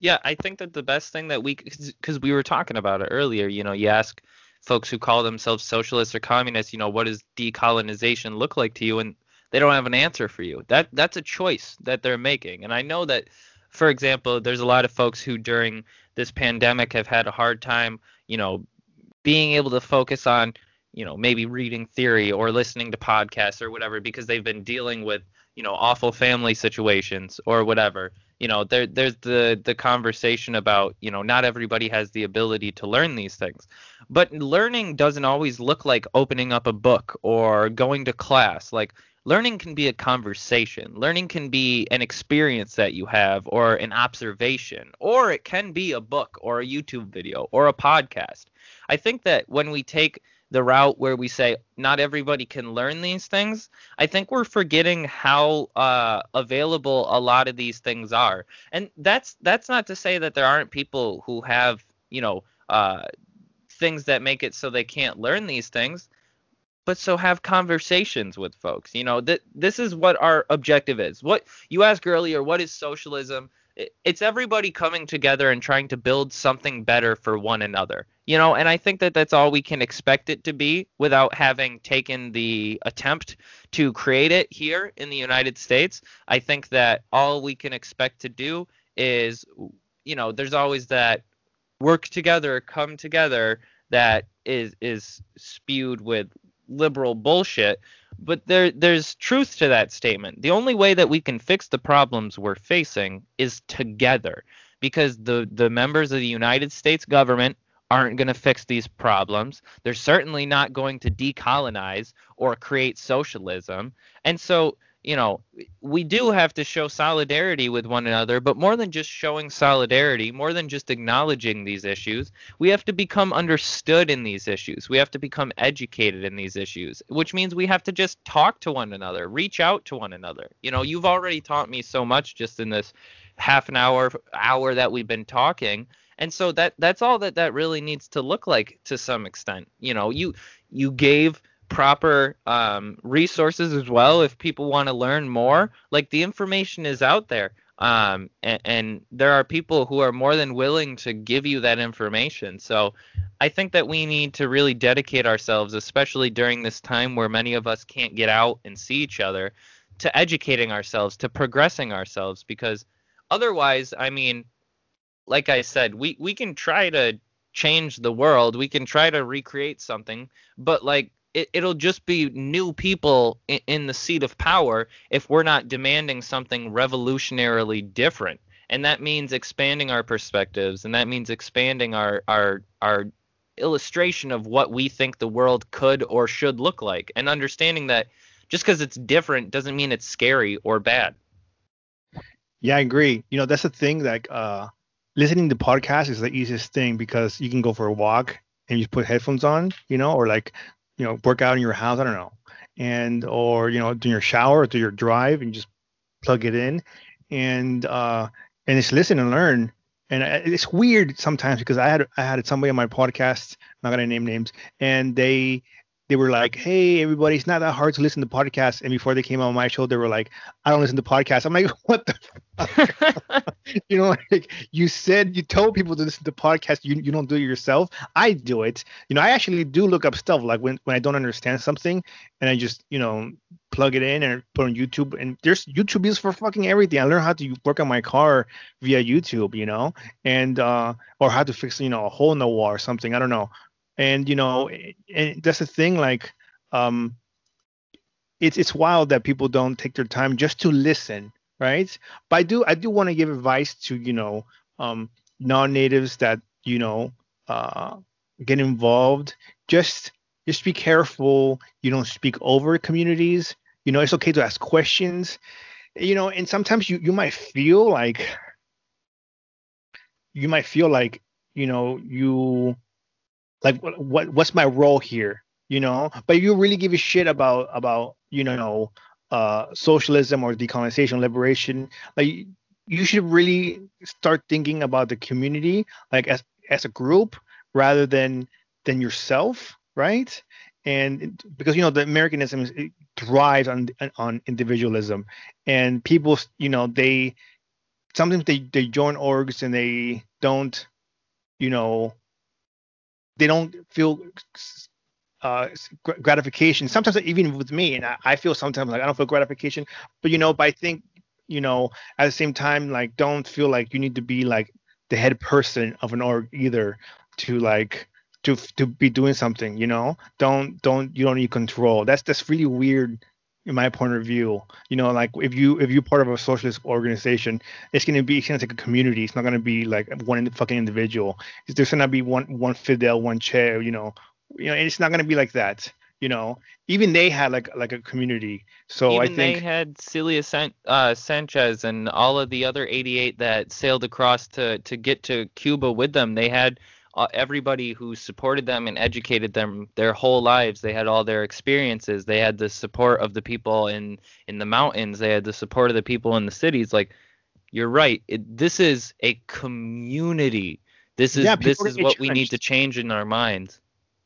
Yeah i think that the best thing that we because we were talking about it earlier you know you ask folks who call themselves socialists or communists you know what does decolonization look like to you? And they don't have an answer for you. That that's a choice that they're making. And i know that for example there's a lot of folks who during this pandemic have had a hard time you know being able to focus on you know maybe reading theory or listening to podcasts or whatever because they've been dealing with you know awful family situations or whatever. You know there there's the the conversation about you know not everybody has the ability to learn these things. But learning doesn't always look like opening up a book or going to class. Like learning can be a conversation. Learning can be an experience that you have or an observation or it can be a book or a youtube video or a podcast. I think that when we take the route where we say not everybody can learn these things, I think we're forgetting how uh, available a lot of these things are. And that's that's not to say that there aren't people who have you know uh, things that make it so they can't learn these things, but so have conversations with folks. You know that this is what our objective is. What you asked earlier, what is socialism? it's everybody coming together and trying to build something better for one another you know and i think that that's all we can expect it to be without having taken the attempt to create it here in the united states i think that all we can expect to do is you know there's always that work together come together that is is spewed with liberal bullshit but there there's truth to that statement. The only way that we can fix the problems we're facing is together because the the members of the United States government aren't going to fix these problems. They're certainly not going to decolonize or create socialism. And so you know, we do have to show solidarity with one another, but more than just showing solidarity, more than just acknowledging these issues, we have to become understood in these issues. We have to become educated in these issues, which means we have to just talk to one another, reach out to one another. You know, you've already taught me so much just in this half an hour hour that we've been talking and so that that's all that that really needs to look like to some extent you know you you gave proper um, resources as well if people want to learn more. Like the information is out there um, and, and, there are people who are more than willing to give you that information. So i think that we need to really dedicate ourselves especially during this time where many of us can't get out and see each other to educating ourselves to progressing ourselves because otherwise i mean like i said we, we can try to change the world. We can try to recreate something but like it, it'll just be new people in, in the seat of power if we're not demanding something revolutionarily different. And that means expanding our perspectives and that means expanding our our our illustration of what we think the world could or should look like. And understanding that just because it's different doesn't mean it's scary or bad. Yeah i agree. You know that's the thing like uh listening to podcasts is the easiest thing because you can go for a walk and you put headphones on you know or like you know work out in your house i don't know and or you know do your shower or do your drive and just plug it in and uh and it's listen and learn. And it's weird sometimes because I had I had somebody on my podcast, I'm not gonna name names, and they they were like, "Hey, everybody, it's not that hard to listen to podcasts." And before they came on my show, they were like, "I don't listen to podcasts." I'm like, (laughs) "What the?" (laughs) you know, like you said, you told people to listen to podcasts. You you don't do it yourself. I do it. You know, I actually do look up stuff like when when I don't understand something, and I just you know plug it in and put on YouTube. And there's YouTube is for fucking everything. I learned how to work on my car via YouTube. You know, and uh or how to fix you know a hole in the wall or something. I don't know and you know and that's the thing like um it's it's wild that people don't take their time just to listen right? But i do i do want to give advice to you know um non-natives that you know uh get involved. Just just be careful you don't speak over communities. You know it's okay to ask questions. You know and sometimes you you might feel like you might feel like you know you like what? what's my role here you know? But you really give a shit about about you know uh socialism or decolonization liberation. Like you should really start thinking about the community like as as a group rather than than yourself right? And because you know the americanism is, thrives on on individualism. And people you know they sometimes they they join orgs and they don't you know they don't feel uh, gratification. Sometimes even with me, and I, I, feel sometimes like I don't feel gratification. But you know, but I think you know at the same time, like don't feel like you need to be like the head person of an org either to like to to be doing something. You know, don't don't you don't need control. That's that's really weird in my point of view. You know, like if you if you're part of a socialist organization, it's gonna be it's gonna take a community. It's not gonna be like one fucking individual. There's gonna be one one Fidel, one Che You know, you know, it's not gonna be like that. You know, even they had like like a community. So even I think they had Celia San- uh, Sanchez and all of the other 88 that sailed across to to get to Cuba with them. They had uh, everybody who supported them and educated them their whole lives. They had all their experiences. They had the support of the people in in the mountains. They had the support of the people in the cities. Like you're right. It, this is a community. This is yeah, this is what challenged. we need to change in our minds.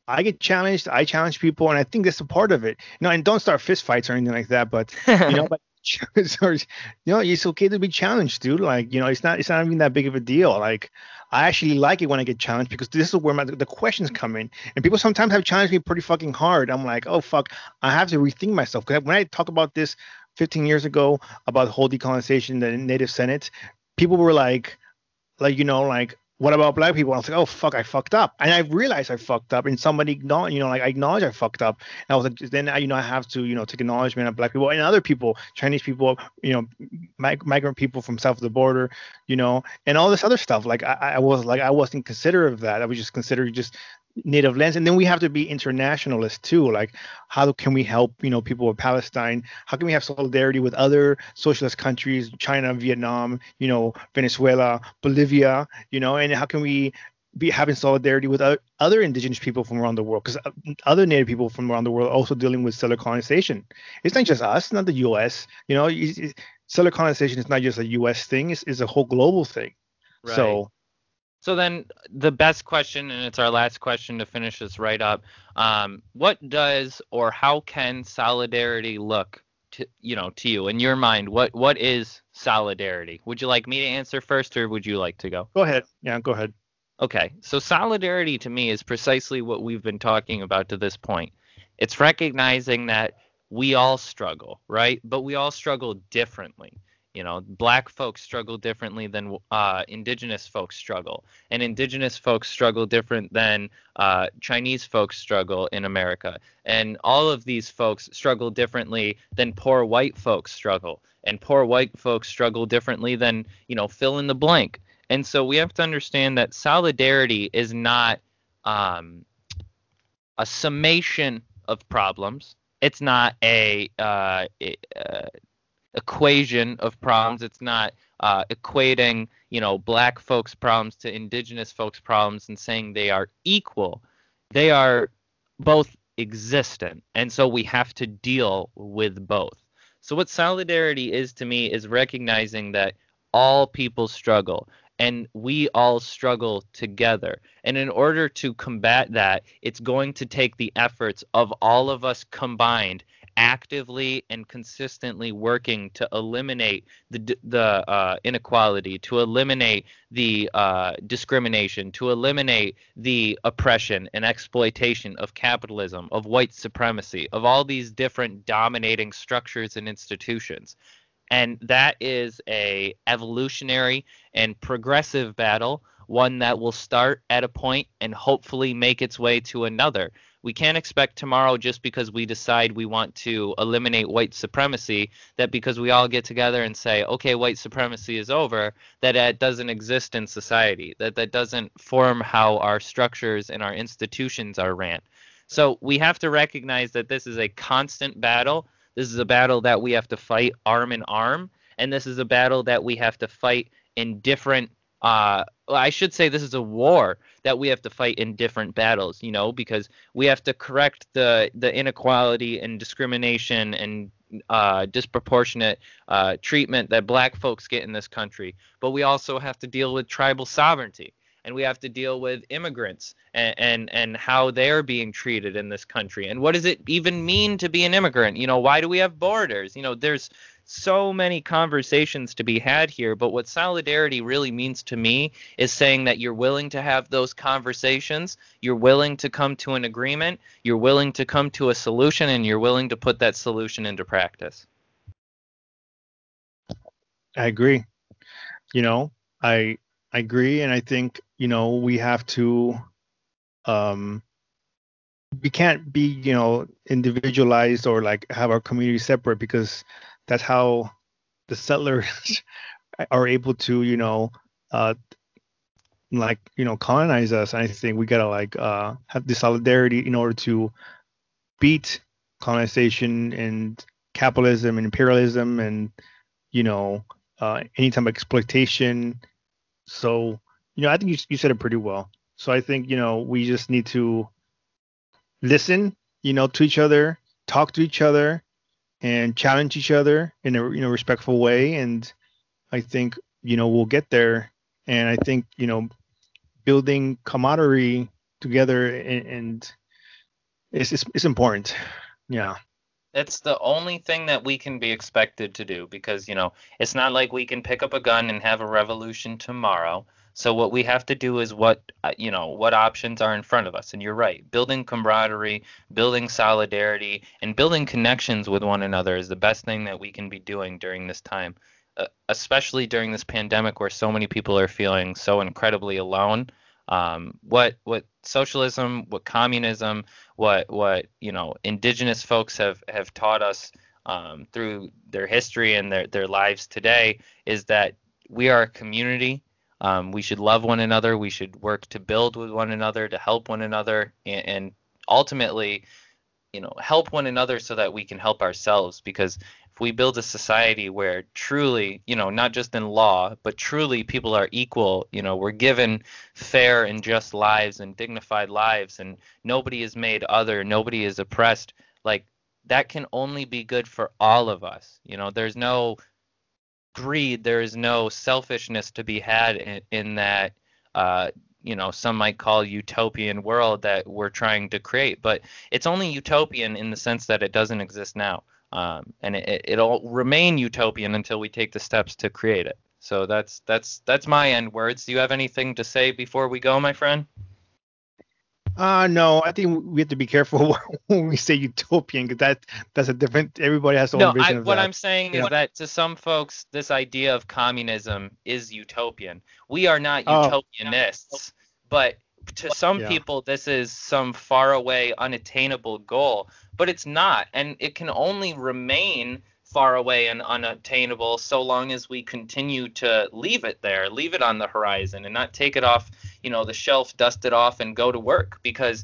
I get challenged. I challenge people, and I think that's a part of it. Know, and don't start fist fights or anything like that. But you know, (laughs) but (laughs) you know, it's okay to be challenged, dude. Like, you know, it's not it's not even that big of a deal. Like, I actually like it when I get challenged because this is where my, the questions come in. And people sometimes have challenged me pretty fucking hard. I'm like, oh fuck, I have to rethink myself. Because when I talk about this 15 years ago about whole decolonization, the Native Senate, people were like, like you know, like what about black people? I was like, oh fuck, I fucked up, and I realized I fucked up, and somebody acknowledged, you know, like I acknowledge I fucked up, and I was like, then I, you know, I have to, you know, take acknowledgement of black people and other people, Chinese people, you know, mig- migrant people from south of the border, you know, and all this other stuff. Like I, I was like, I wasn't considerate of that. I was just considered just native lands. And then we have to be internationalists too. Like how can we help you know people of palestine? How can we have solidarity with other socialist countries china vietnam you know venezuela bolivia you know? And how can we be having solidarity with other indigenous people from around the world? Because uh, other native people from around the world are also dealing with settler colonization it's not just us not the us you know? Settler colonization is not just a us thing. It's, it's a whole global thing. Right. so so then the best question, and it's our last question to finish this right up. Um, what does or how can solidarity look to you know to you in your mind? What what is solidarity? Would you like me to answer first, or would you like to go? Go ahead. Yeah, go ahead. Okay, so solidarity to me is precisely what we've been talking about to this point. It's recognizing that we all struggle, right? But we all struggle differently. You know, black folks struggle differently than uh, indigenous folks struggle, and indigenous folks struggle different than uh, Chinese folks struggle in America, and all of these folks struggle differently than poor white folks struggle, and poor white folks struggle differently than you know fill in the blank. And so we have to understand that solidarity is not um, a summation of problems. It's not a uh, uh, equation of problems. It's not uh, equating, you know, black folks' problems to indigenous folks' problems and saying they are equal. They are both existent, and so we have to deal with both. So what solidarity is to me is recognizing that all people struggle and we all struggle together. And in order to combat that, it's going to take the efforts of all of us combined actively and consistently working to eliminate the the uh, inequality, to eliminate the uh, discrimination, to eliminate the oppression and exploitation of capitalism, of white supremacy, of all these different dominating structures and institutions. And that is a evolutionary and progressive battle, one that will start at a point and hopefully make its way to another we can't expect tomorrow just because we decide we want to eliminate white supremacy that because we all get together and say okay white supremacy is over that it doesn't exist in society that that doesn't form how our structures and our institutions are ran. So we have to recognize that this is a constant battle. This is a battle that we have to fight arm in arm and this is a battle that we have to fight in different uh, I should say this is a war that we have to fight in different battles, you know, because we have to correct the the inequality and discrimination and uh, disproportionate uh, treatment that black folks get in this country. But we also have to deal with tribal sovereignty and we have to deal with immigrants and, and and how they're being treated in this country. And what does it even mean to be an immigrant? You know why do we have borders? You know there's so many conversations to be had here. But what solidarity really means to me is saying that you're willing to have those conversations, you're willing to come to an agreement, you're willing to come to a solution, and you're willing to put that solution into practice. I agree. You know, I I agree, and I think you know we have to. Um, we can't be you know individualized or like have our community separate because that's how the settlers (laughs) are able to, you know, uh, like you know, colonize us. And I think we gotta like uh, have the solidarity in order to beat colonization and capitalism and imperialism and you know uh, any type of exploitation. So you know, I think you you said it pretty well. So I think you know we just need to listen, you know, to each other, talk to each other, and challenge each other in a you know respectful way. And i think you know we'll get there. And i think you know building camaraderie together and, and it's, it's, it's important. Yeah. It's the only thing that we can be expected to do because you know it's not like we can pick up a gun and have a revolution tomorrow so what we have to do is what uh, you know what options are in front of us. And you're right, building camaraderie, building solidarity, and building connections with one another is the best thing that we can be doing during this time, uh, especially during this pandemic where so many people are feeling so incredibly alone. Um, what what socialism, what communism, what what you know indigenous folks have have taught us um, through their history and their their lives today is that we are a community um, we should love one another. We should work to build with one another, to help one another, and, and ultimately, you know, help one another so that we can help ourselves. Because if we build a society where truly, you know, not just in law, but truly people are equal, you know, we're given fair and just lives and dignified lives, and nobody is made other, nobody is oppressed, like that can only be good for all of us. You know, there's no greed, there is no selfishness to be had in, in that, uh, you know, some might call utopian world that we're trying to create. But it's only utopian in the sense that it doesn't exist now. Um, and it, it'll remain utopian until we take the steps to create it. So that's that's that's my end words. Do you have anything to say before we go, my friend? Uh no, I think we have to be careful (laughs) when we say utopian because that that's a different. Everybody has their no, own vision I, of what that. I'm saying is that to some folks, this idea of communism is utopian. We are not Oh. utopianists, but to some Yeah. people, this is some faraway, unattainable goal. But it's not, and it can only remain far away and unattainable so long as we continue to leave it there, leave it on the horizon, and not take it off, you know the shelf, dust it off, and go to work because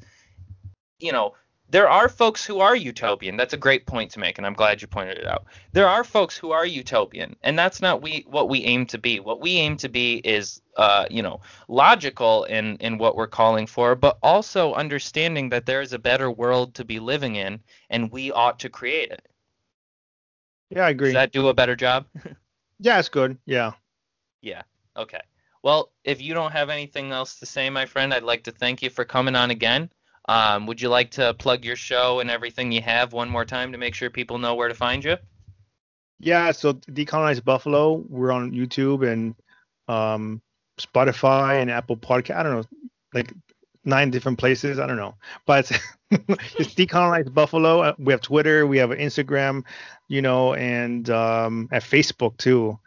you know there are folks who are utopian. That's a great point to make, and I'm glad you pointed it out. There are folks who are utopian, and that's not we what we aim to be. What we aim to be is, uh, you know, logical in in what we're calling for, but also understanding that there is a better world to be living in, and we ought to create it. Yeah, I agree. Does that do a better job? (laughs) yeah, it's good. Yeah. Yeah. Okay. Well, if you don't have anything else to say, my friend, I'd like to thank you for coming on again. Um, would you like to plug your show and everything you have one more time to make sure people know where to find you? Yeah, so Decolonize Buffalo, we're on YouTube and um, Spotify and Apple Podcast. I don't know, like nine different places. I don't know, but (laughs) it's Decolonize Buffalo. Uh, we have Twitter, we have Instagram, you know, and um, at Facebook too.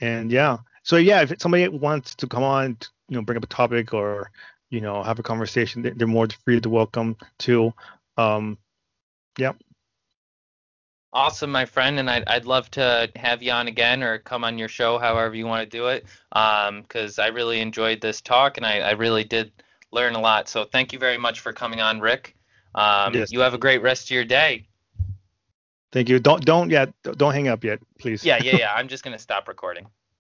And yeah, so yeah, if somebody wants to come on, you know, bring up a topic or you know, have a conversation. They're more free to welcome to. Um, yeah. Awesome, my friend, and I'd, I'd love to have you on again or come on your show, however you want to do it, because um, I really enjoyed this talk and I, I, really did learn a lot. So thank you very much for coming on, Rick. Um, yes. You have a great rest of your day. Thank you. Don't don't yet don't hang up yet, please. Yeah, yeah, (laughs) yeah. I'm just gonna stop recording.